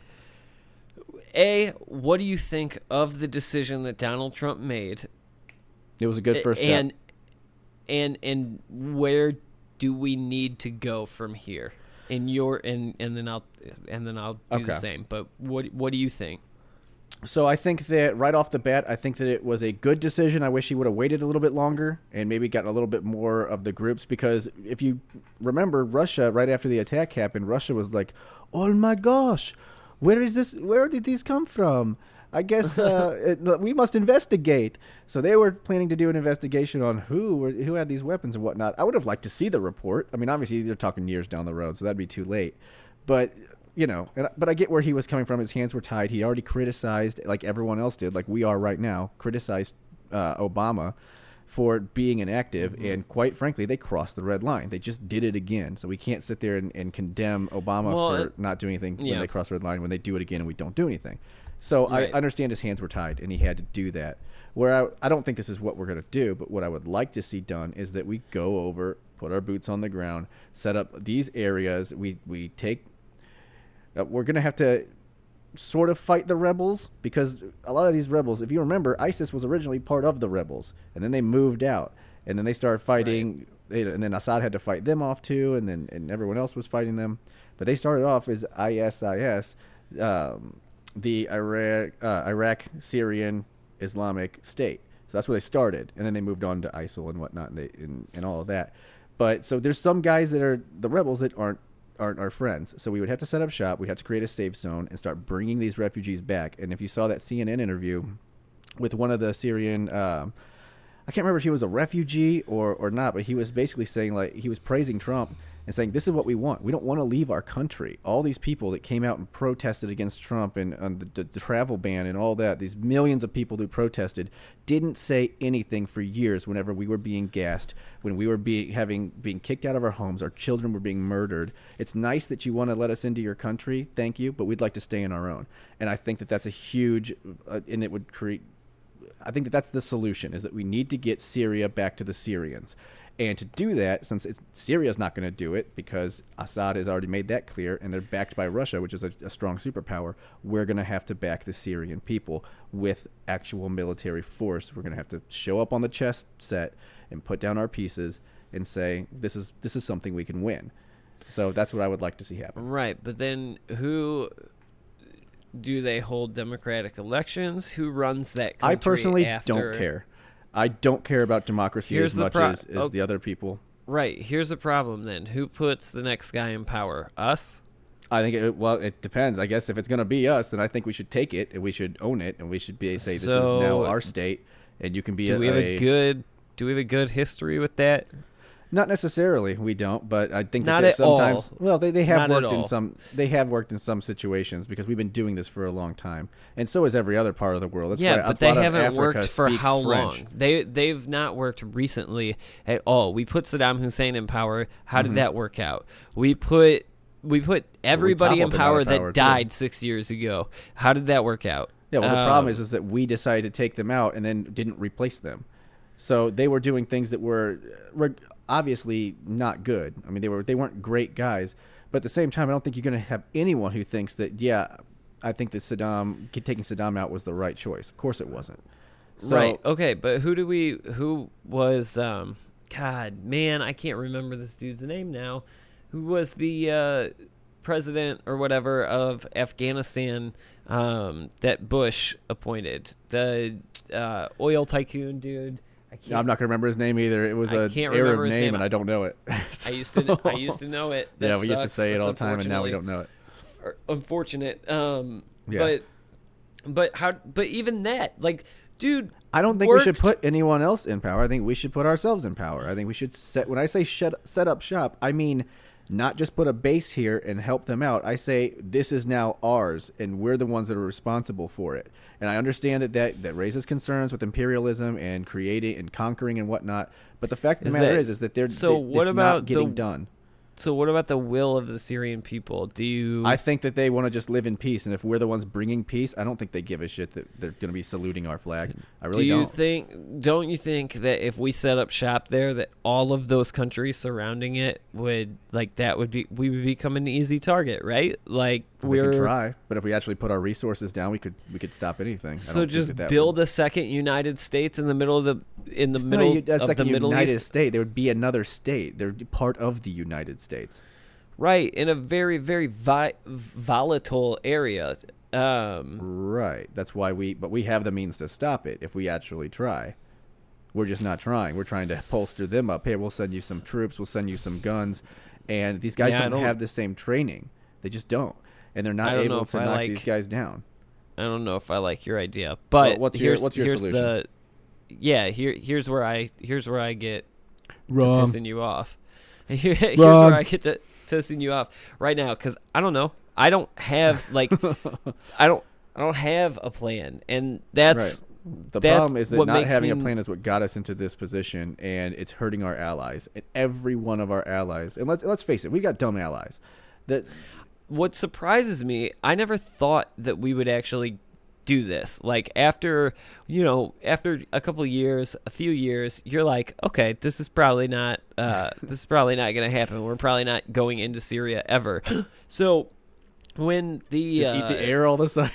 A, what do you think of the decision that Donald Trump made? It was a good first step. and and and where do we need to go from here? In your and and then I'll and then I'll do the same. But what what do you think? So I think that right off the bat, I think that it was a good decision. I wish he would have waited a little bit longer and maybe gotten a little bit more of the groups because if you remember, Russia right after the attack happened, Russia was like, "Oh my gosh, where is this? Where did these come from?" I guess uh, it, we must investigate. So they were planning to do an investigation on who were, who had these weapons and whatnot. I would have liked to see the report. I mean, obviously they're talking years down the road, so that'd be too late. But you know, and, but I get where he was coming from. His hands were tied. He already criticized, like everyone else did, like we are right now, criticized uh, Obama for being inactive. And quite frankly, they crossed the red line. They just did it again. So we can't sit there and, and condemn Obama Well, for it- not doing anything when they cross the red line. When they do it again, and we don't do anything. So Right. I understand his hands were tied, and he had to do that. Where I, I don't think this is what we're going to do, but what I would like to see done is that we go over, put our boots on the ground, set up these areas. We we take uh, we're going to have to sort of fight the rebels because a lot of these rebels, if you remember, ISIS was originally part of the rebels, and then they moved out, and then they started fighting, they, and then Assad had to fight them off too, and then and everyone else was fighting them, but they started off as ISIS, um, the Iraq, uh, Iraq Syrian Islamic State. So that's where they started, and then they moved on to ISIL and whatnot, and, they, and, and all of that. But so there's some guys that are the rebels that aren't aren't our friends. So we would have to set up shop. We'd have to create a safe zone and start bringing these refugees back. And if you saw that CNN interview with one of the Syrian, um, I can't remember if he was a refugee or or not, but he was basically saying like he was praising Trump and saying this is what we want. We don't want to leave our country. All these people that came out and protested against Trump and, and the, the, travel ban and all that, these millions of people who protested, didn't say anything for years. Whenever we were being gassed, when we were being having being kicked out of our homes, our children were being murdered. It's nice that you want to let us into your country, thank you, but we'd like to stay in our own. And I think that that's a huge, uh, and it would create I think that that's the solution is that we need to get Syria back to the Syrians. And to do that, since Syria is not going to do it because Assad has already made that clear and they're backed by Russia, which is a, a strong superpower, we're going to have to back the Syrian people with actual military force. We're going to have to show up on the chess set and put down our pieces and say, this is, this is something we can win. So that's what I would like to see happen. Right, but then who do they hold democratic elections? Who runs that country I personally after? don't care. I don't care about democracy Here's as much pro- as, as oh. the other people. Right, here's the problem then. Who puts the next guy in power? Us? I think it, well, it depends. I guess if it's going to be us, then I think we should take it and we should own it and we should be say this is now our state and you can be Do a, we have a good do we have a good history with that? Not necessarily we don't, but I think Not that at all. sometimes well they, they have Not at worked in all. some they have worked in some situations because we've been doing this for a long time and so is every other part of the world. That's why yeah, a but they lot of haven't Africa worked for speaks how French. long? They they've not worked recently at all. We put Saddam Hussein in power. How Mm-hmm. did that work out? We put we put everybody in toppled him out power of that power, too. died six years ago. How did that work out? Yeah, well, the Um, problem is, is that we decided to take them out and then didn't replace them. So they were doing things that were were obviously not good. I mean, they were they weren't great guys, but at the same time, I don't think you're going to have anyone who thinks that yeah, I think that Saddam taking Saddam out was the right choice. Of course, it wasn't. So, right. Okay, but who do we? Who was? um God, man, I can't remember this dude's name now. Who was the uh, president or whatever of Afghanistan um, that Bush appointed? The uh, oil tycoon dude. I can't. I'm not gonna remember his name either. It was I a can't Arab remember his name, name. and I don't know it. I used to. Know, I used to know it. That yeah, we used to say it all the time, and now we don't know it. unfortunate. Um, Yeah. but but how? But even that, like, dude, I don't think we should put anyone else in power. I think we should put ourselves in power. I think we should set. When I say shut, set up shop, I mean not just put a base here and help them out. I say this is now ours, and we're the ones that are responsible for it. And I understand that that, that raises concerns with imperialism and creating and conquering and whatnot. But the fact of the Is matter that- is, is that they're so th- what about not getting the- done. So what about the will of the Syrian people? Do you? I think that they want to just live in peace, and if we're the ones bringing peace, I don't think they give a shit that they're going to be saluting our flag. I really do you don't. think? Don't you think that if we set up shop there, that all of those countries surrounding it would like that would be we would become an easy target, right? Like we could try, but if we actually put our resources down, we could we could stop anything. So just that that build would- a second United States in the middle of the in the It's middle a, a of the Middle United East, State. There would be another state. They're part of the United States. Right? In a very very vi- volatile area. Um, Right. That's why we. But we have the means to stop it if we actually try. We're just not trying. We're trying to bolster them up. Hey, we'll send you some troops. We'll send you some guns, and these guys Yeah, don't, don't- have the same training. They just don't, and they're not I don't know able to I knock like- these guys down. I don't know if I like your idea, but Well, what's your- here's, what's your here's solution? The, yeah, here here's where I here's where I get to pissing you off. Here- here's where I get to pissing you off right now because I don't know. I don't have like I don't I don't have a plan, and that's Right. The that's problem is that not having a plan is what got us into this position, and it's hurting our allies. And every one of our allies, and let's let's face it, we got dumb allies. That what surprises me, I never thought that we would actually do this. Like after, you know, after a couple of years, a few years, you're like, okay, this is probably not uh this is probably not going to happen. We're probably not going into Syria ever. so when the uh, eat the air all the time.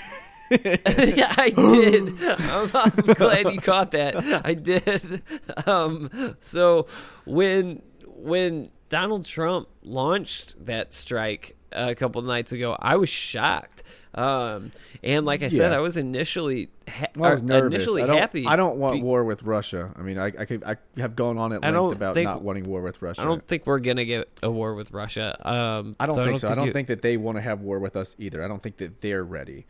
yeah, I did. I'm, I'm glad you caught that. I did. Um, so when when Donald Trump launched that strike a couple nights ago, I was shocked. Um, and like I said, Yeah. I was initially ha- Well, I was nervous. initially I don't, happy. I don't want be- war with Russia. I mean, I I, could, I have gone on at I length don't about think- not wanting war with Russia. I don't think we're gonna get a war with Russia. Um, I don't think so. I don't you- think that they want to have war with us either. I don't think that they're ready.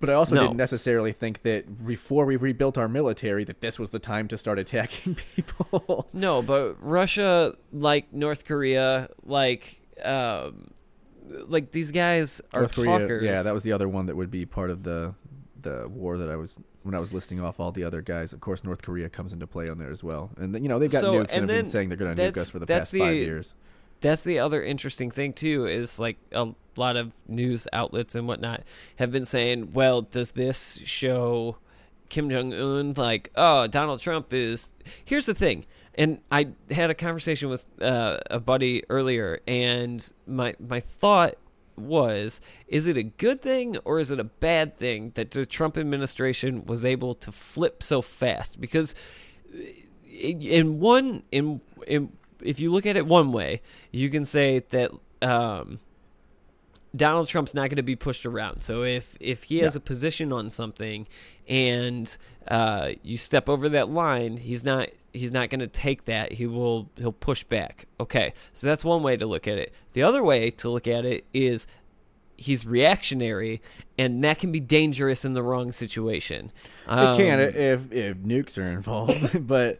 But I also No. didn't necessarily think that before we rebuilt our military that this was the time to start attacking people. No, but Russia, like North Korea, like um, like these guys are North Korea, talkers. yeah, that was the other one that would be part of the the war that I was when I was listing off all the other guys. Of course, North Korea comes into play on there as well, and you know they've got So, nukes and and, been saying they're going to nuke us for the past five years. That's the other interesting thing too. Is like a lot of news outlets and whatnot have been saying, "Well, does this show Kim Jong Un like, oh, Donald Trump is?" Here's the thing, and I had a conversation with uh, a buddy earlier, and my my thought was is it a good thing or is it a bad thing that the Trump administration was able to flip so fast? Because in in one in in if you look at it one way, you can say that um, Donald Trump's not going to be pushed around. So if if he has Yeah. a position on something and uh, you step over that line, he's not he's not going to take that. He will he'll push back. Okay, so that's one way to look at it. The other way to look at it is he's reactionary, and that can be dangerous in the wrong situation. It can Um, if if nukes are involved, but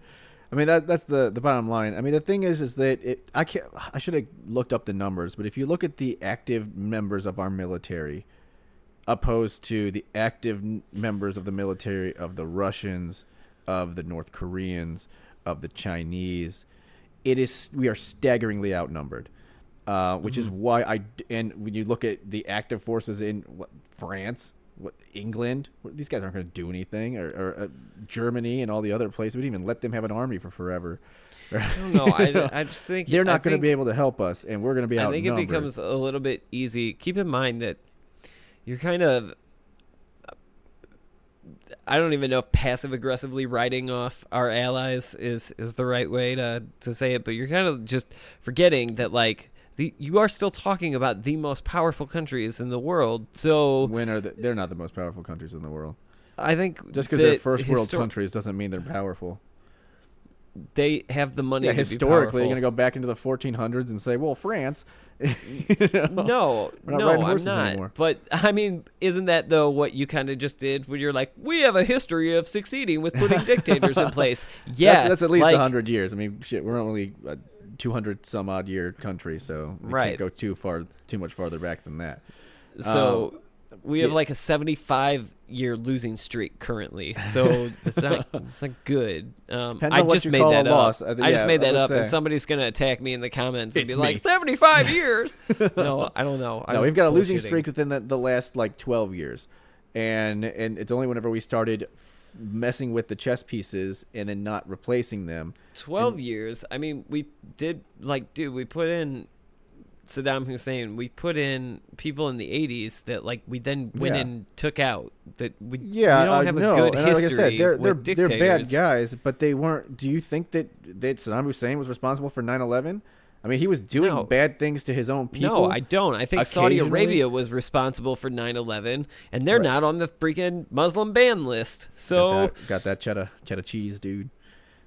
I mean that that's the the bottom line. I mean the thing is is that it I can't I should have looked up the numbers, but if you look at the active members of our military opposed to the active members of the military of the Russians, of the North Koreans, of the Chinese, it is we are staggeringly outnumbered. Uh, which is why I and when you look at the active forces in what, France, what England, these guys aren't going to do anything, or, or uh, Germany and all the other places. We didn't even let them have an army for forever. I don't know. I, I just think They're not going to be able to help us, and we're going to be I think it becomes a little bit easy. Keep in mind that you're kind of I don't even know if passive aggressively writing off our allies is is the right way to to say it, but you're kind of just forgetting that like the you are still talking about the most powerful countries in the world. So when are the, they're not the most powerful countries in the world? I think Just because they're first world histor- countries doesn't mean they're powerful. they have the money. Yeah, historically, you're going to go back into the 1400s and say, well, France. you know? No, We're not no, I'm not. anymore. But I mean, isn't that though what you kind of just did when you're like, we have a history of succeeding with putting dictators in place? Yeah, that's, that's at least like, 100 years. I mean, shit, we're only a 200 some odd year country, so we Right. can't go too far, too much farther back than that. So we have yeah. like a 75 year losing streak currently. So it's not it's not good. Um, Depends I on what just made that up. I I just made that up, and somebody's gonna attack me in the comments and It's be like, 75 years. no, I don't know. I no, we've got a losing streak within the, the last like 12 years, and and it's only whenever we started messing with the chess pieces and then not replacing them. 12 years. I mean, we did like, dude, we put in Saddam Hussein. We put in people in the 80s that like we then went Yeah. and took out. That we Yeah, we don't uh, have a no, good and history like I said, they're they're they're bad guys, but they weren't. Do you think that that Saddam Hussein was responsible for 9/11? I mean, he was doing No. bad things to his own people. No, I don't. I think Saudi. Arabia was responsible for 9/11, and they're not on the freaking Muslim ban list. So got that, got that cheddar cheddar cheese, dude.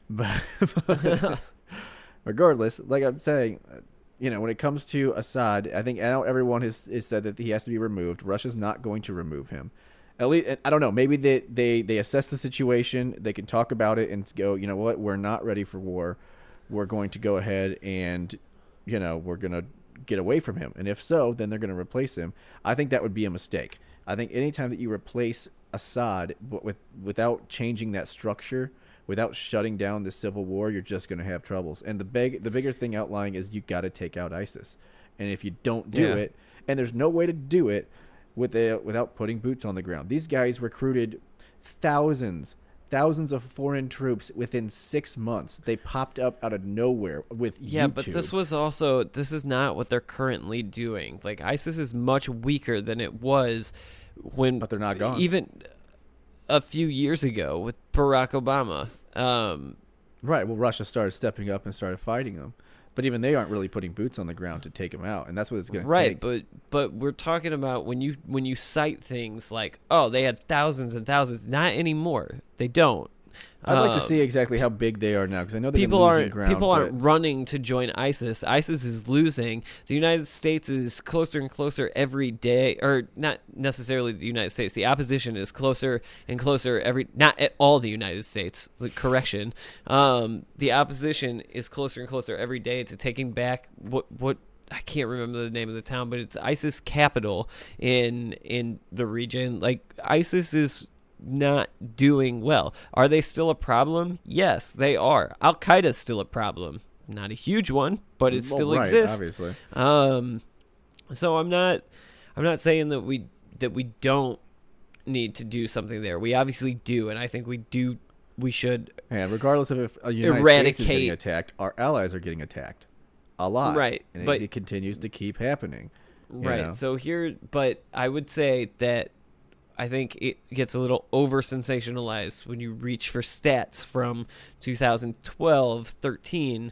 But, but regardless, like I'm saying, you know, when it comes to Assad, I think now everyone has, has said that he has to be removed. Russia's not going to remove him. At least, I don't know. Maybe they, they they assess the situation. They can talk about it and go, you know what? We're not ready for war. We're going to go ahead and, you know, we're going to get away from him. And if so, then they're going to replace him. I think that would be a mistake. I think anytime that you replace Assad with without changing that structure, without shutting down the civil war, you're just going to have troubles. And the big the bigger thing outlying is you got to take out ISIS. And if you don't do Yeah. it, and there's no way to do it with a, without putting boots on the ground. These guys recruited thousands thousands of foreign troops within 6 months. They popped up out of nowhere with yeah, but this was also this is not what they're currently doing. Like ISIS is much weaker than it was when But they're not gone. Even a few years ago with Barack Obama. Um, Right. Well, Russia started stepping up and started fighting them, but even they aren't really putting boots on the ground to take them out, and that's what it's going to take. right but but we're talking about when you when you cite things like oh they had thousands and thousands not anymore they don't I'd like to Um, see exactly how big they are now because I know people losing aren't ground. people but- aren't running to join ISIS. ISIS is losing. The United States is closer and closer every day, or not necessarily the United States. The opposition is closer and closer every. Not at all the United States. The correction. Um, the opposition is closer and closer every day to taking back what what. I can't remember the name of the town, but it's ISIS capital in in the region. Like ISIS is not doing well. Are they still a problem? Yes, they are. Al Qaeda's still a problem. Not a huge one, but it Well, still right, exists. obviously. Um, so I'm not, I'm not saying that we that we don't need to do something there. We obviously do, and I think we do. We should. And regardless of if a United States is getting attacked, our allies are getting attacked a lot. Right, And but- it, it continues to keep happening. Right. know? So here, but I would say that I think it gets a little over sensationalized when you reach for stats from 2012, 13.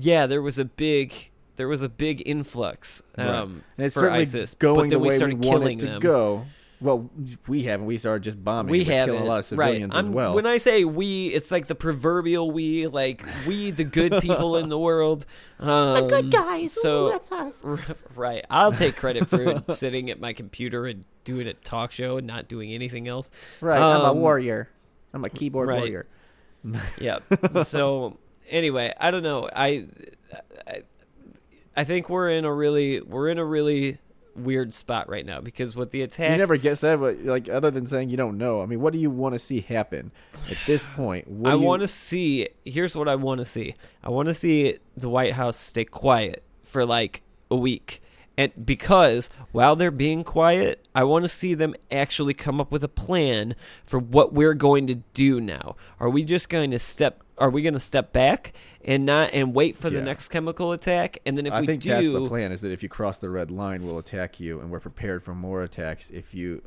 Yeah, there was a big there was a big influx um, Right. and it's for ISIS, going but then the we way started we killing it to them. go. Well, we haven't. We started just bombing. We but have killing a lot of right. civilians as well. When I say we, it's like the proverbial we, like we, the good people in the world, um, The good guys. So Ooh, that's us. right, I'll take credit for sitting at my computer and doing a talk show and not doing anything else. right, I'm a Um, warrior. I'm a keyboard right. warrior. Yeah. so anyway, I don't know. I, I I think we're in a really we're in a really weird spot right now because with the attack You never get said, but like other than saying you don't know. I mean, what do you want to see happen at this point? What I you- want to see. Here's what I want to see. I want to see the White House stay quiet for like a week, and because while they're being quiet, I want to see them actually come up with a plan for what we're going to do now. Are we just going to step? Are we going to step back and not and wait for the next chemical attack? And then if I we think do, that's the plan. Is that if you cross the red line, we'll attack you, and we're prepared for more attacks if you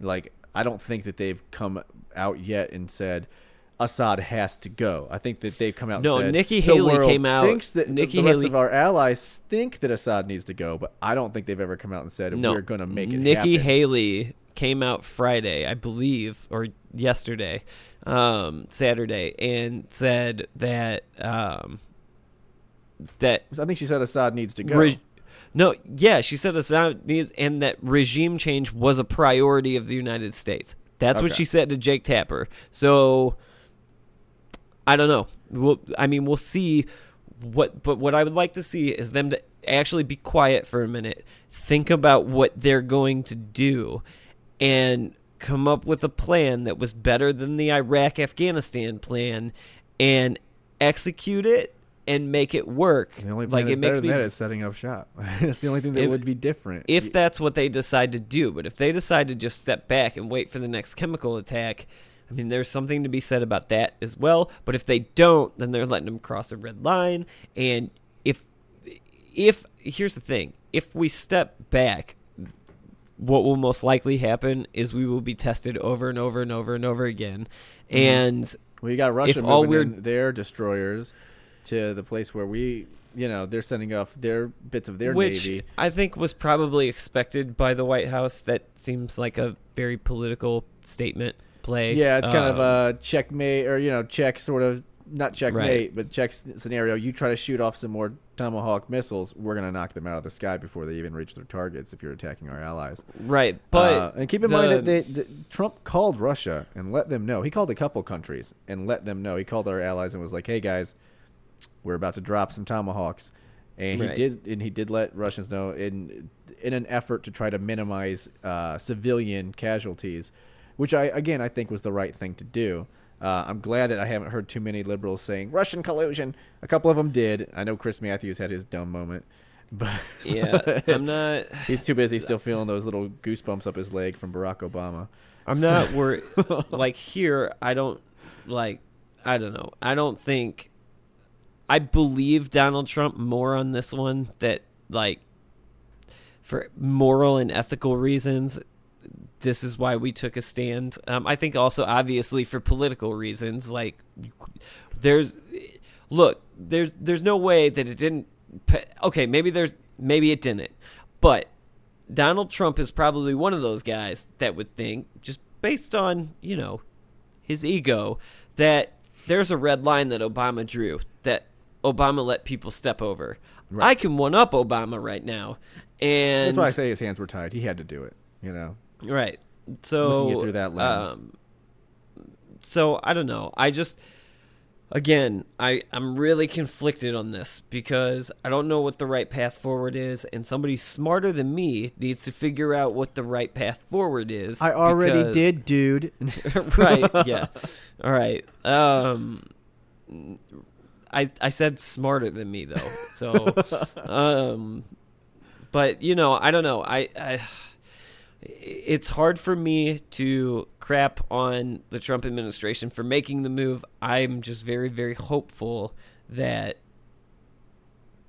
Like I don't think that they've come out yet and said Assad has to go. I think that they've come out. No, and said, No, Nikki the Haley came out- Thinks that Nikki the rest Haley- of our allies think that Assad needs to go, but I don't think they've ever come out and said No, we're going to make it. Nikki happen. Haley came out Friday, I believe, or yesterday, um, Saturday, and said that um, that I think she said Assad needs to go. Re- no, yeah, she said Assad needs, and that regime change was a priority of the United States. That's what she said to Jake Tapper. So I don't know. We'll, I mean, we'll see what. But what I would like to see is them to actually be quiet for a minute, think about what they're going to do, and come up with a plan that was better than the Iraq Afghanistan plan, and execute it and make it work. The only like it makes better me that is setting up shop. that's the only thing that would be different. if that's what they decide to do. But if they decide to just step back and wait for the next chemical attack, I mean, there's something to be said about that as well. But if they don't, then they're letting them cross a red line. And if if here's the thing, if we step back, what will most likely happen is we will be tested over and over and over and over again. Mm-hmm. And well, you got Russia moving in their destroyers to the place where we, you know, they're sending off their bits of their which navy. I think was probably expected by the White House. That seems like a very political statement play. Yeah, it's kind of Um, a checkmate or you know check sort of not checkmate Right. but check scenario. You try to shoot off some more Tomahawk missiles, we're gonna knock them out of the sky before they even reach their targets. If you're attacking our allies, right. But Uh, and keep in the- mind that they, that Trump called Russia and let them know. He called a couple countries and let them know. He called our allies and was like, "Hey guys, we're about to drop some tomahawks." And Right. he did, and he did let Russians know in in an effort to try to minimize uh, civilian casualties, which I again I think was the right thing to do. Uh, I'm glad that I haven't heard too many liberals saying Russian collusion. A couple of them did. I know Chris Matthews had his dumb moment, but yeah, I'm not. He's too busy still feeling those little goosebumps up his leg from Barack Obama. I'm not worried. like here, I don't like. I don't know. I don't think. I believe Donald Trump more on this one. That like, for moral and ethical reasons, this is why we took a stand. Um, I think also obviously for political reasons. Like, there's look. There's there's no way that it didn't. Okay, maybe there's maybe it didn't, but Donald Trump is probably one of those guys that would think, just based on, you know, his ego, that there's a red line that Obama drew, that Obama let people step over. I can one up Obama right now. And That's why I say his hands were tied. He had to do it. You know. Right. So through that lens. Um, so I don't know. I just again, I I'm really conflicted on this because I don't know what the right path forward is, and somebody smarter than me needs to figure out what the right path forward is. I already because- did, dude. right. Yeah. All right. Um. I I said smarter than me though. So, um, but you know, I don't know. I, I it's hard for me to crap on the Trump administration for making the move. I'm just very very hopeful that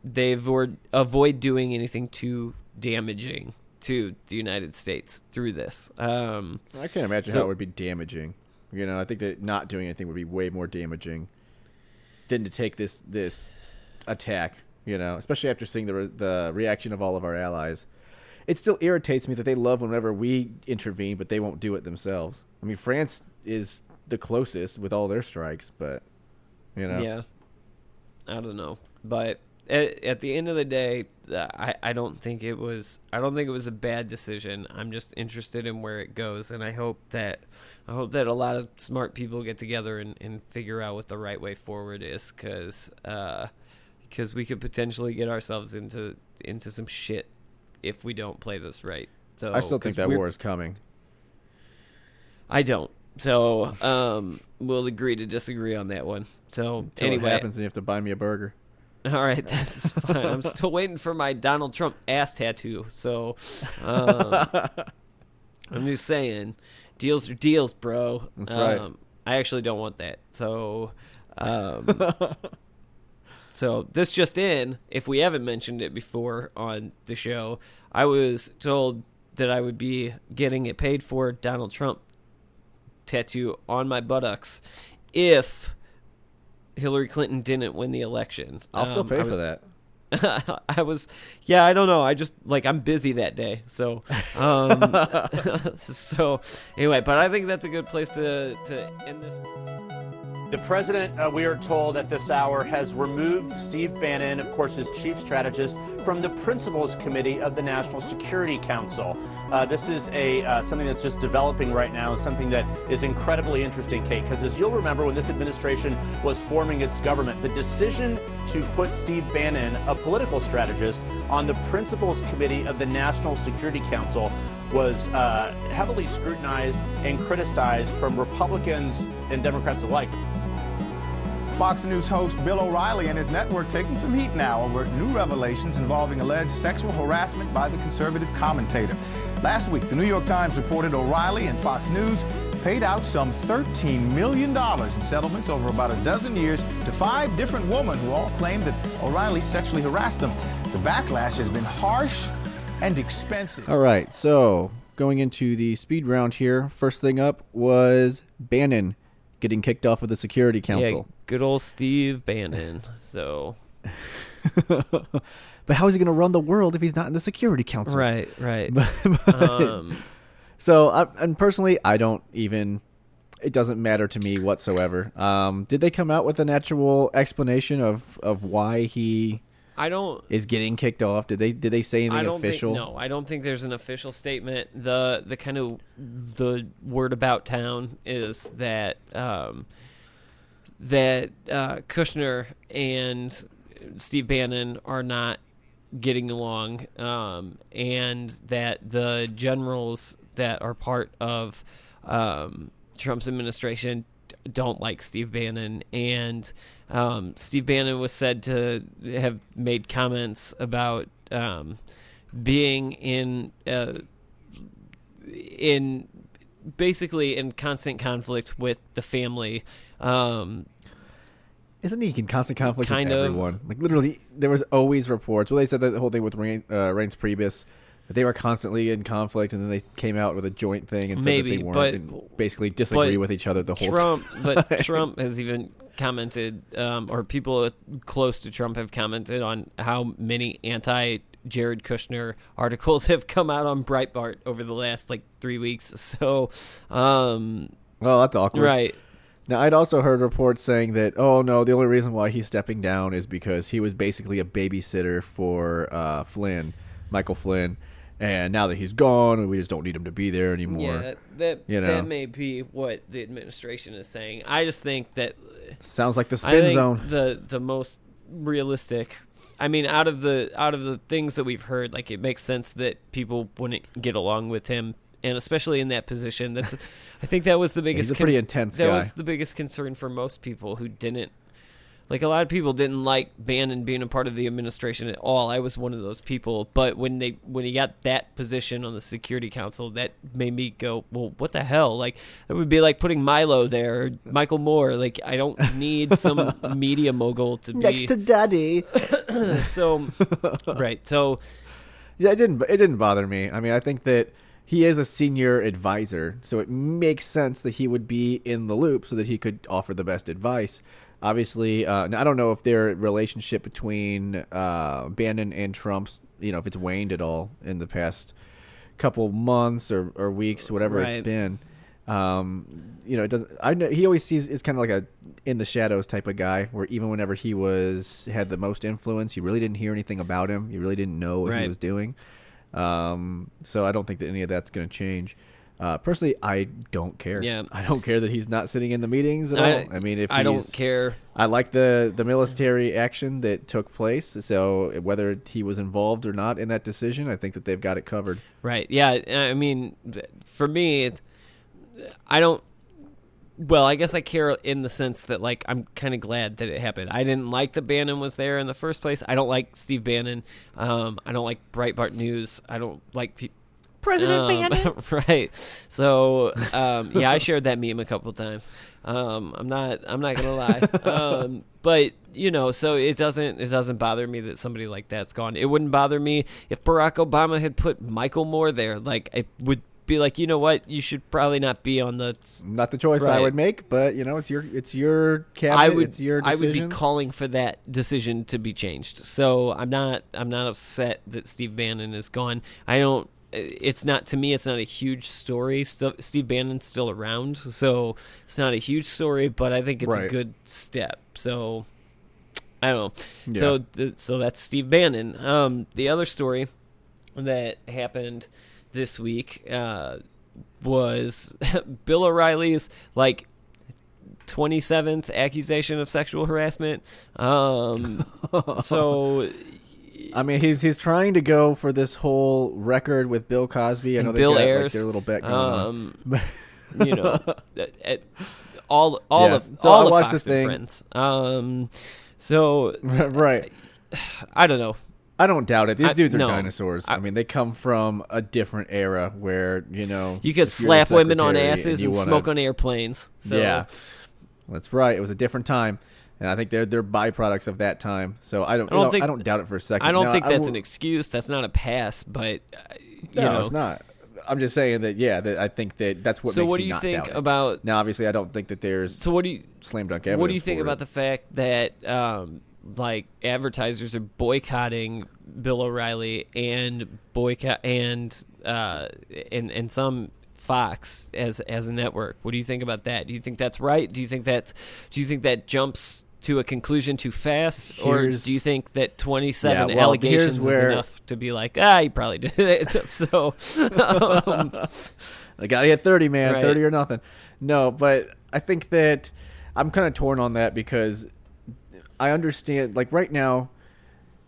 they avoid avoid doing anything too damaging to the United States through this. Um, I can't imagine So- how it would be damaging. You know, I think that not doing anything would be way more damaging than to take this this attack. You know, especially after seeing the re- the reaction of all of our allies. It still irritates me that they love whenever we intervene, but they won't do it themselves. I mean, France is the closest with all their strikes, but you know, Yeah. I don't know, but at, at the end of the day, uh, I I don't think it was I don't think it was a bad decision. I'm just interested in where it goes, and I hope that I hope that a lot of smart people get together and, and figure out what the right way forward is, because because we could potentially get ourselves into into some shit if we don't play this right. So I still think that war is coming. I don't. So um, we'll agree to disagree on that one. So Until anyway, it happens, and you have to buy me a burger. All right, that's fine. I'm still waiting for my Donald Trump ass tattoo. So, um, I'm just saying, deals are deals, bro. That's um, right. I actually don't want that. So, um, so this just in, if we haven't mentioned it before on the show, I was told that I would be getting a paid for Donald Trump tattoo on my buttocks if Hillary Clinton didn't win the election. I'll still Um, pay I for that. I was, yeah, I don't know. I just like I'm busy that day, so, um, so anyway. But I think that's a good place to to end this. The president, uh, we are told at this hour, has removed Steve Bannon, of course, his chief strategist, from the Principals Committee of the National Security Council. Uh, this is a uh, something that's just developing right now, something that is incredibly interesting, Kate, because as you'll remember, when this administration was forming its government, the decision to put Steve Bannon, a political strategist, on the Principals Committee of the National Security Council was uh, heavily scrutinized and criticized from Republicans and Democrats alike. Fox News host Bill O'Reilly and his network taking some heat now over new revelations involving alleged sexual harassment by the conservative commentator. Last week, the New York Times reported O'Reilly and Fox News paid out some $13 million in settlements over about a dozen years to five different women who all claimed that O'Reilly sexually harassed them. The backlash has been harsh and expensive. All right, so going into the speed round here, first thing up was Bannon getting kicked off of the Security Yeah, Council. Good old Steve Bannon. So but how is he going to run the world if he's not in the Security Council? right, right. But- but- um, so, I, and personally, I don't even. It doesn't matter to me whatsoever. Um, did they come out with an actual explanation of of why he I don't. is getting kicked off? Did they did they say anything I don't official? think no. I don't think there's an official statement. The the kind of the word about town is that um, that uh, Kushner and Steve Bannon are not getting along, um, and that the generals that are part of um, Trump's administration don't like Steve Bannon, and um, Steve Bannon was said to have made comments about um, being in uh, in basically in constant conflict with the family. Um, Isn't he in constant conflict Kind with of. everyone? Like literally, there was always reports. Well, they said that the whole thing with Rain, uh, Reince Priebus, that they were constantly in conflict, and then they came out with a joint thing and Maybe, said that they weren't, but- and basically disagree but with each other the whole Trump, time. but Trump has even commented, um, or people close to Trump have commented on how many anti Jared Kushner articles have come out on Breitbart over the last like three weeks. So, um, well, that's awkward, right. Now, I'd also heard reports saying that, oh no, the only reason why he's stepping down is because he was basically a babysitter for uh, Flynn, Michael Flynn, and now that he's gone, we just don't need him to be there anymore. Yeah, that you know. that may be what the administration is saying. I just think that Sounds like the I spin think zone. the the most realistic. I mean, out of the out of the things that we've heard, like it makes sense that people wouldn't get along with him, and especially in that position. That's, I think that was the biggest. He's a pretty intense That guy. was the biggest concern for most people who didn't. Like a lot of people didn't like Bannon being a part of the administration at all. I was one of those people. But when they when he got that position on the Security Council, that made me go, "Well, what the hell?" Like it would be like putting Milo there, or Michael Moore. Like I don't need some media mogul to be next to Daddy. so right. So Yeah, it didn't. It didn't bother me. I mean, I think that he is a senior advisor, so it makes sense that he would be in the loop so that he could offer the best advice. Obviously, uh, I don't know if their relationship between uh, Bannon and Trump, you know, if it's waned at all in the past couple months or, or weeks, whatever Right. it's been. Um, you know, it doesn't. I know he always sees is kind of like a in the shadows type of guy, where even whenever he was had the most influence, you really didn't hear anything about him. You really didn't know what Right. he was doing. Um, so I don't think that any of that's going to change. Uh, personally, I don't care. Yeah. I don't care that he's not sitting in the meetings at I, all. I mean, if I don't care. I like the the military action that took place. So whether he was involved or not in that decision, I think that they've got it covered. Right. Yeah. I mean, for me, I don't. Well, I guess I care in the sense that, like, I'm kind of glad that it happened. I didn't like that Bannon was there in the first place. I don't like Steve Bannon. Um, I don't like Breitbart News. I don't like pe- President Um, Bannon. right. So um, yeah, I shared that meme a couple times. Um, I'm not I'm not gonna lie. Um, but you know, so it doesn't it doesn't bother me that somebody like that's gone. It wouldn't bother me if Barack Obama had put Michael Moore there. Like I would be like, you know what, you should probably not be on the. Not the choice I would make, but you know, it's your it's your cabinet. I would it's your I would be calling for that decision to be changed. So I'm not I'm not upset that Steve Bannon is gone. I don't. It's not to me. It's not a huge story. Still, Steve Bannon's still around, so it's not a huge story. But I think it's a good step. So I don't know. Yeah. So th- so that's Steve Bannon. Um, the other story that happened this week uh, was Bill O'Reilly's like 27th accusation of sexual harassment. Um, so I mean, he's he's trying to go for this whole record with Bill Cosby. I and know Bill they got, Ailes, like, their little bet going um, on. you know, at- at- all all Yeah. of So all I of watched Fox and thing. Friends. Um, so right. I don't know. I don't doubt it. These I- dudes are no. dinosaurs. I, mean, they come from a different era where you know You could if you're the slap women on asses you and wanna- smoke on airplanes. So. Yeah, that's right. It was a different time, and I think they're they're byproducts of that time. So I don't I don't know, think I don't doubt it for a second. I don't Now, think that's an excuse. That's not a pass, but uh, No, know, it's not. I'm just saying that yeah, that I think that that's what. So what do you think about- Now, obviously, I don't think that there's So what do you slam dunk. What do you think about it. the fact that um, like advertisers are boycotting Bill O'Reilly and boycott and uh, and and some Fox as as a network? What do you think about that? Do you think that's right? Do you think that do you think that jumps to a conclusion too fast, or do you think that twenty seven Yeah, well, allegations here's where- is enough to be like ah, he probably did it? so. um, I got to get 30, man. Right. 30 or nothing. No, but I think that I'm kind of torn on that because I understand, like, right now,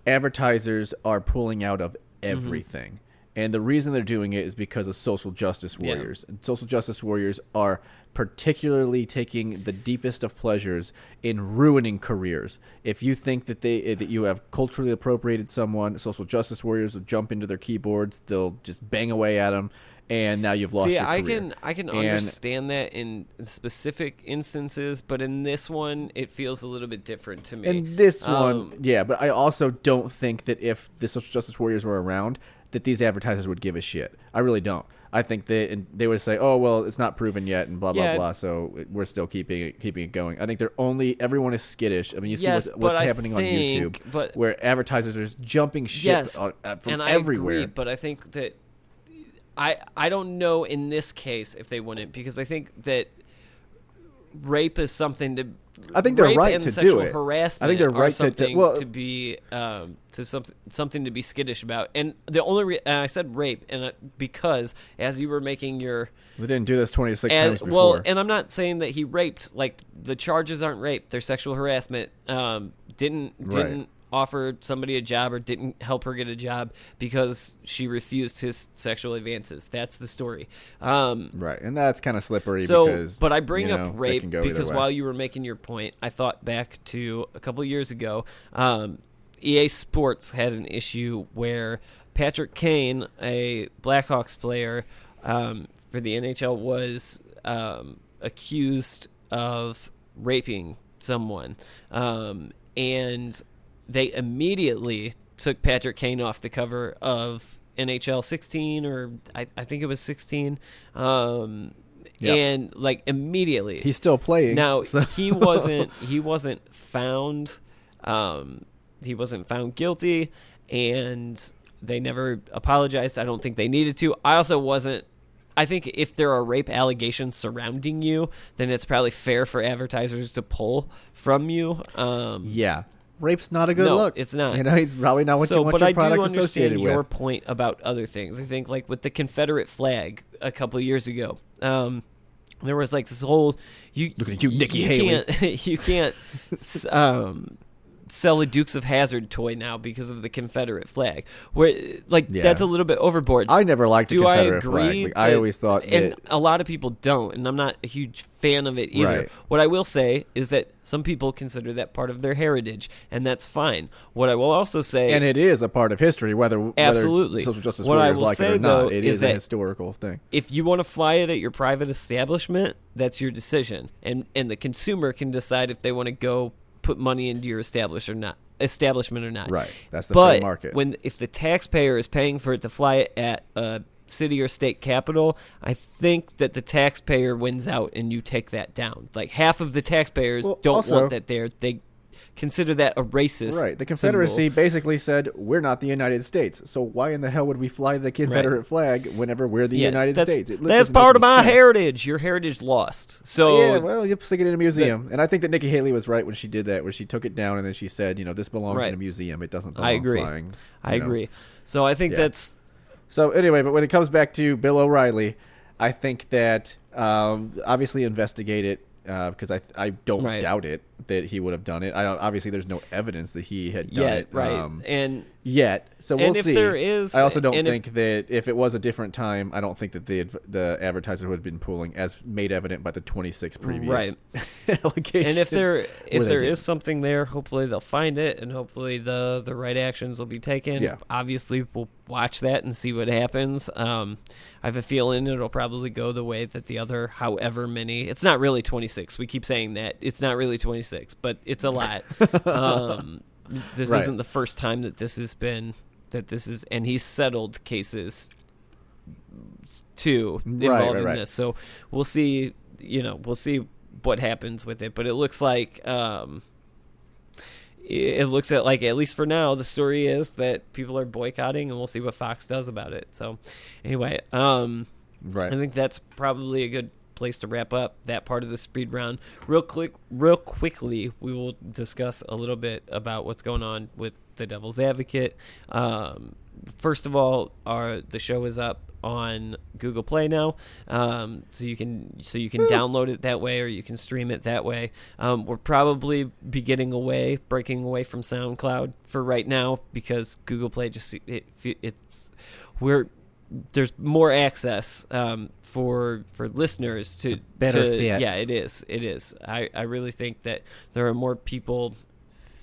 advertisers are pulling out of everything. And the reason they're doing it is because of social justice Yeah. warriors. And social justice warriors are particularly taking the deepest of pleasures in ruining careers. If you think that they that you have culturally appropriated someone, social justice warriors will jump into their keyboards, they'll just bang away at them, and now you've lost See, your I can I can And- understand that in specific instances, but in this one, it feels a little bit different to me. In this Um, one, yeah, but I also don't think that if the social justice warriors were around, that these advertisers would give a shit. I really don't. I think they and they would say, "Oh well, it's not proven yet," and blah blah Yeah. blah. So we're still keeping it keeping it going. I think they're only everyone is skittish. I mean, you see what's, what's happening on YouTube, but- where advertisers are just jumping ship yes, on, uh, from everywhere. agree, but I think that I I don't know in this case if they wouldn't because I think that rape is something to. I think they're right to do it. Harassment I think they're right to- to- well- to be um, to something something to be skittish about. And the only re- and I said rape and uh, because as you were making your they didn't do this twenty six times before. well, and I'm not saying that he raped. Like the charges aren't rape; they're sexual harassment. Um, didn't didn't offer somebody a job or didn't help her get a job because she refused his sexual advances. That's the story. Um, right, and that's kind of slippery. so, because, but I bring you up know, that rape can go either because while you were making your point, I thought back to a couple years ago. Um, EA Sports had an issue where Patrick Kane, a Blackhawks player um, for the NHL, was um, accused of raping someone, um, and they immediately took Patrick Kane off the cover of NHL 16 or I, I think it was 16. Um, Yep. and like immediately he's still playing now so- he wasn't he wasn't found um he wasn't found guilty and they never apologized i don't think they needed to i also wasn't i think if there are rape allegations surrounding you then it's probably fair for advertisers to pull from you um yeah, rape's not a good no, look. it's not. You know, it's probably not what so, you want but your I do product understand associated your with. point about other things. I think, like with the Confederate flag a couple of years ago, um, there was like this whole you Look at you, Nikki you Haley. Can't, you can't um, sell a Dukes of Hazzard toy now because of the Confederate flag. Where like Yeah. that's a little bit overboard. I never liked the Do I agree? flag. Like, I always thought and that- a lot of people don't, and I'm not a huge fan of it either. Right. What I will say is that some people consider that part of their heritage, and that's fine. What I will also say, and it is a part of history, whether whether Absolutely. social justice What I warriors like say, it or not. though, It is is a historical thing. if you want to fly it at your private establishment, that's your decision, and and the consumer can decide if they want to go put money into your establish or not establishment or not. Right. That's the but free market. when if the taxpayer is paying for it to fly it at a city or state capital, I think that the taxpayer wins out and you take that down. Like half of the taxpayers Well, don't also- want that there. They consider that a racist. Right. The Confederacy symbol. basically said we're not the United States, so why in the hell would we fly the Confederate flag whenever we're the Yeah, United that's, States? It that's part of my sense. heritage. Your heritage lost. So yeah, well, you stick it in a museum, and I think that Nikki Haley was right when she did that, where she took it down and then she said, you know, this belongs Right. in a museum. It doesn't belong I agree. flying. I know. agree. So I think Yeah. that's So anyway, but when it comes back to Bill O'Reilly, I think that um, obviously investigate it because I I don't Right. doubt it that he would have done it. I don't, obviously there's no evidence that he had done yeah, it right. um, and yet. So we'll see. there is- I also don't and if- think that if it was a different time, I don't think that the the advertiser would have been pulling as made evident by the 26 previous Right. allegations. and if there if there is something there, hopefully they'll find it, and hopefully the the right actions will be taken. Yeah. Obviously, we'll watch that and see what happens. Um, I have a feeling it'll probably go the way that the other, however many. It's not really twenty six. We keep saying that it's not really twenty six, but it's a lot. um, this Right. isn't the first time that this has been that this is, and he's settled cases too Right, involved right, in right. this. So we'll see. You know, we'll see what happens with it. But it looks like um, it looks at like at least for now, the story is that people are boycotting, and we'll see what Fox does about it. So anyway, um, Right. I think that's probably a good place to wrap up that part of the speed round. Real quick, real quickly, we will discuss a little bit about what's going on with the Devil's Advocate. Um, first of all, our the show is up on Google Play now, um, so you can so you can download it that way, or you can stream it that way. Um, we're probably be getting away, breaking away from SoundCloud for right now because Google Play just it, it's we're there's more access um, for for listeners to better to- fit. Yeah, it is. It is. I, I really think that there are more people.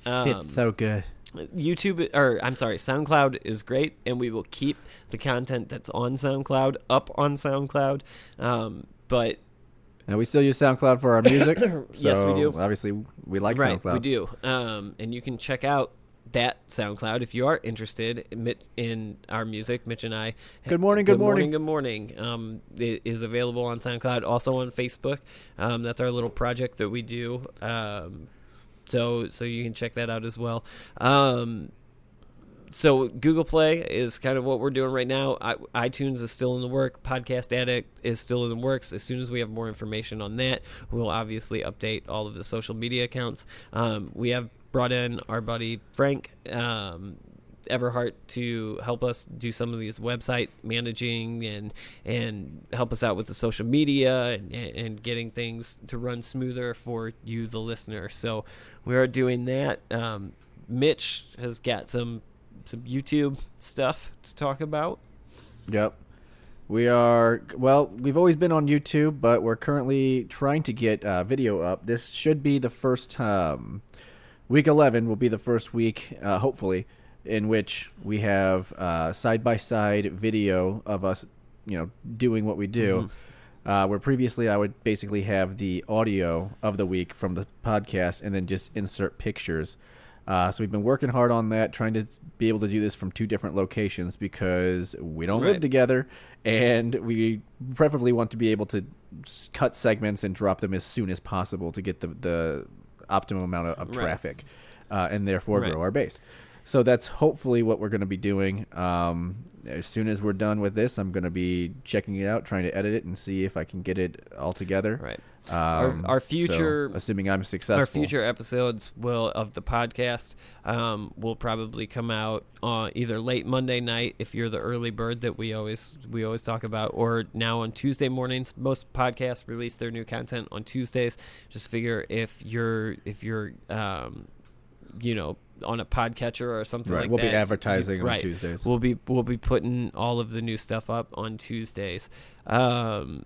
Um, so good. YouTube or I'm sorry, SoundCloud is great, and we will keep the content that's on SoundCloud up on SoundCloud. Um, but And we still use SoundCloud for our music. Yes, we do. Obviously, we like right, SoundCloud. we do. Um, and you can check out that SoundCloud if you are interested in, our music. Mitch and I. Good morning, good morning. Good morning. Um, it is available on SoundCloud, also on Facebook. Um, that's our little project that we do. Um, so so you can check that out as well. Um, so Google Play is kind of what we're doing right now. I, iTunes is still in the work. Podcast Addict is still in the works. As soon as we have more information on that, we'll obviously update all of the social media accounts. Um, we have brought in our buddy Frank um, Everhart to help us do some of these website managing and and help us out with the social media and, and getting things to run smoother for you, the listener. So we are doing that. Um, Mitch has got some some YouTube stuff to talk about. Yep. We are well. We've always been on YouTube, but we're currently trying to get uh, video up. This should be the first um, week. Eleven will be the first week, uh, hopefully, in which we have side by side video of us, you know, doing what we do. Uh, where previously I would basically have the audio of the week from the podcast and then just insert pictures. Uh, so we've been working hard on that, trying to be able to do this from two different locations because we don't live together, and we preferably want to be able to cut segments and drop them as soon as possible to get the the optimum amount of, of Right. traffic, uh, and therefore Right. grow our base. So that's hopefully what we're going to be doing. Um, as soon as we're done with this, I'm going to be checking it out, trying to edit it, and see if I can get it all together. Right. Um, our, our so, future, assuming I'm successful, our future episodes will of the podcast um, will probably come out on either late Monday night if you're the early bird that we always we always talk about, or now on Tuesday mornings. Most podcasts release their new content on Tuesdays. Just figure if you're if you're um, you know on a podcatcher or something Right, like we'll be that. advertising on. Tuesdays. We'll be we'll be putting all of the new stuff up on Tuesdays. Um,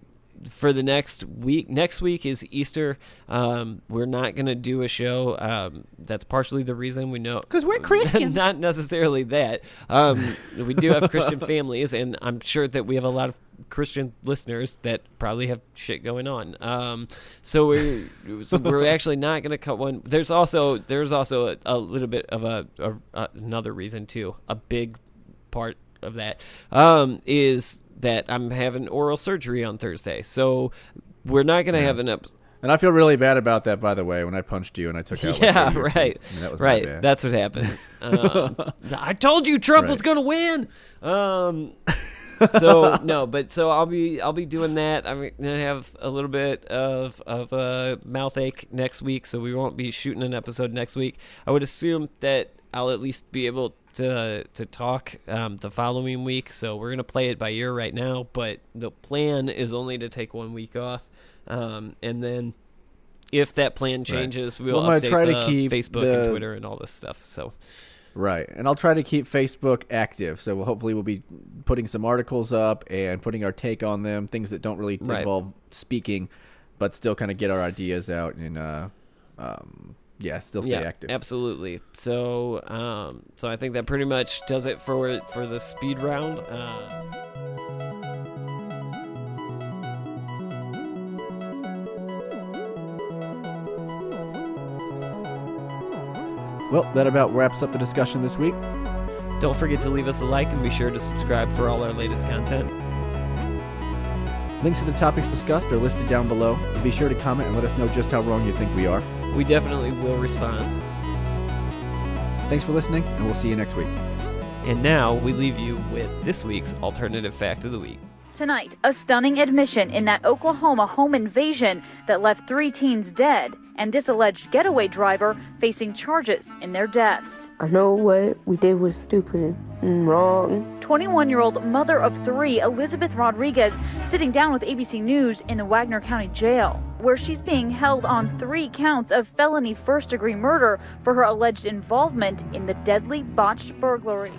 for the next week, next week is Easter. Um, we're not going to do a show. Um, that's partially the reason we know because we're Christian. not necessarily that. Um, we do have Christian families, and I'm sure that we have a lot of Christian listeners that probably have shit going on. Um, so we're so we're actually not going to cut one. There's also there's also a, a little bit of a, a, a another reason too. A big part of that um, is that I'm having oral surgery on Thursday. So we're not going to have an up. And I feel really bad about that, by the way, when I punched you and I took out. Yeah, your right. I mean, that was right. That's what happened. Um, I told you Trump was going to win. So no, but so I'll be I'll be doing that. I'm gonna have a little bit of of a mouth ache next week, so we won't be shooting an episode next week. I would assume that I'll at least be able to to talk um, the following week. So we're gonna play it by ear right now, but the plan is only to take one week off, um, and then. If that plan changes, we'll Well, I'm update try to keep Facebook the- and Twitter and all this stuff. So Right, and I'll try to keep Facebook active. So we'll, hopefully we'll be putting some articles up and putting our take on them, things that don't really Right. involve speaking, but still kind of get our ideas out and uh, um, yeah, still stay yeah, active. Absolutely. So, um, so I think that pretty much does it for for the speed round. Uh, Well, that about wraps up the discussion this week. don't forget to leave us a like and be sure to subscribe for all our latest content. Links to the topics discussed are listed down below. Be sure to comment and let us know just how wrong you think we are. We definitely will respond. Thanks for listening, and we'll see you next week. And now we leave you with this week's alternative fact of the week. Tonight, a stunning admission in that Oklahoma home invasion that left three teens dead, and this alleged getaway driver facing charges in their deaths. I know what we did was stupid and wrong. 21 year old mother of three, Elizabeth Rodriguez, sitting down with ABC News in the Wagoner County Jail, where she's being held on three counts of felony first degree murder for her alleged involvement in the deadly botched burglary.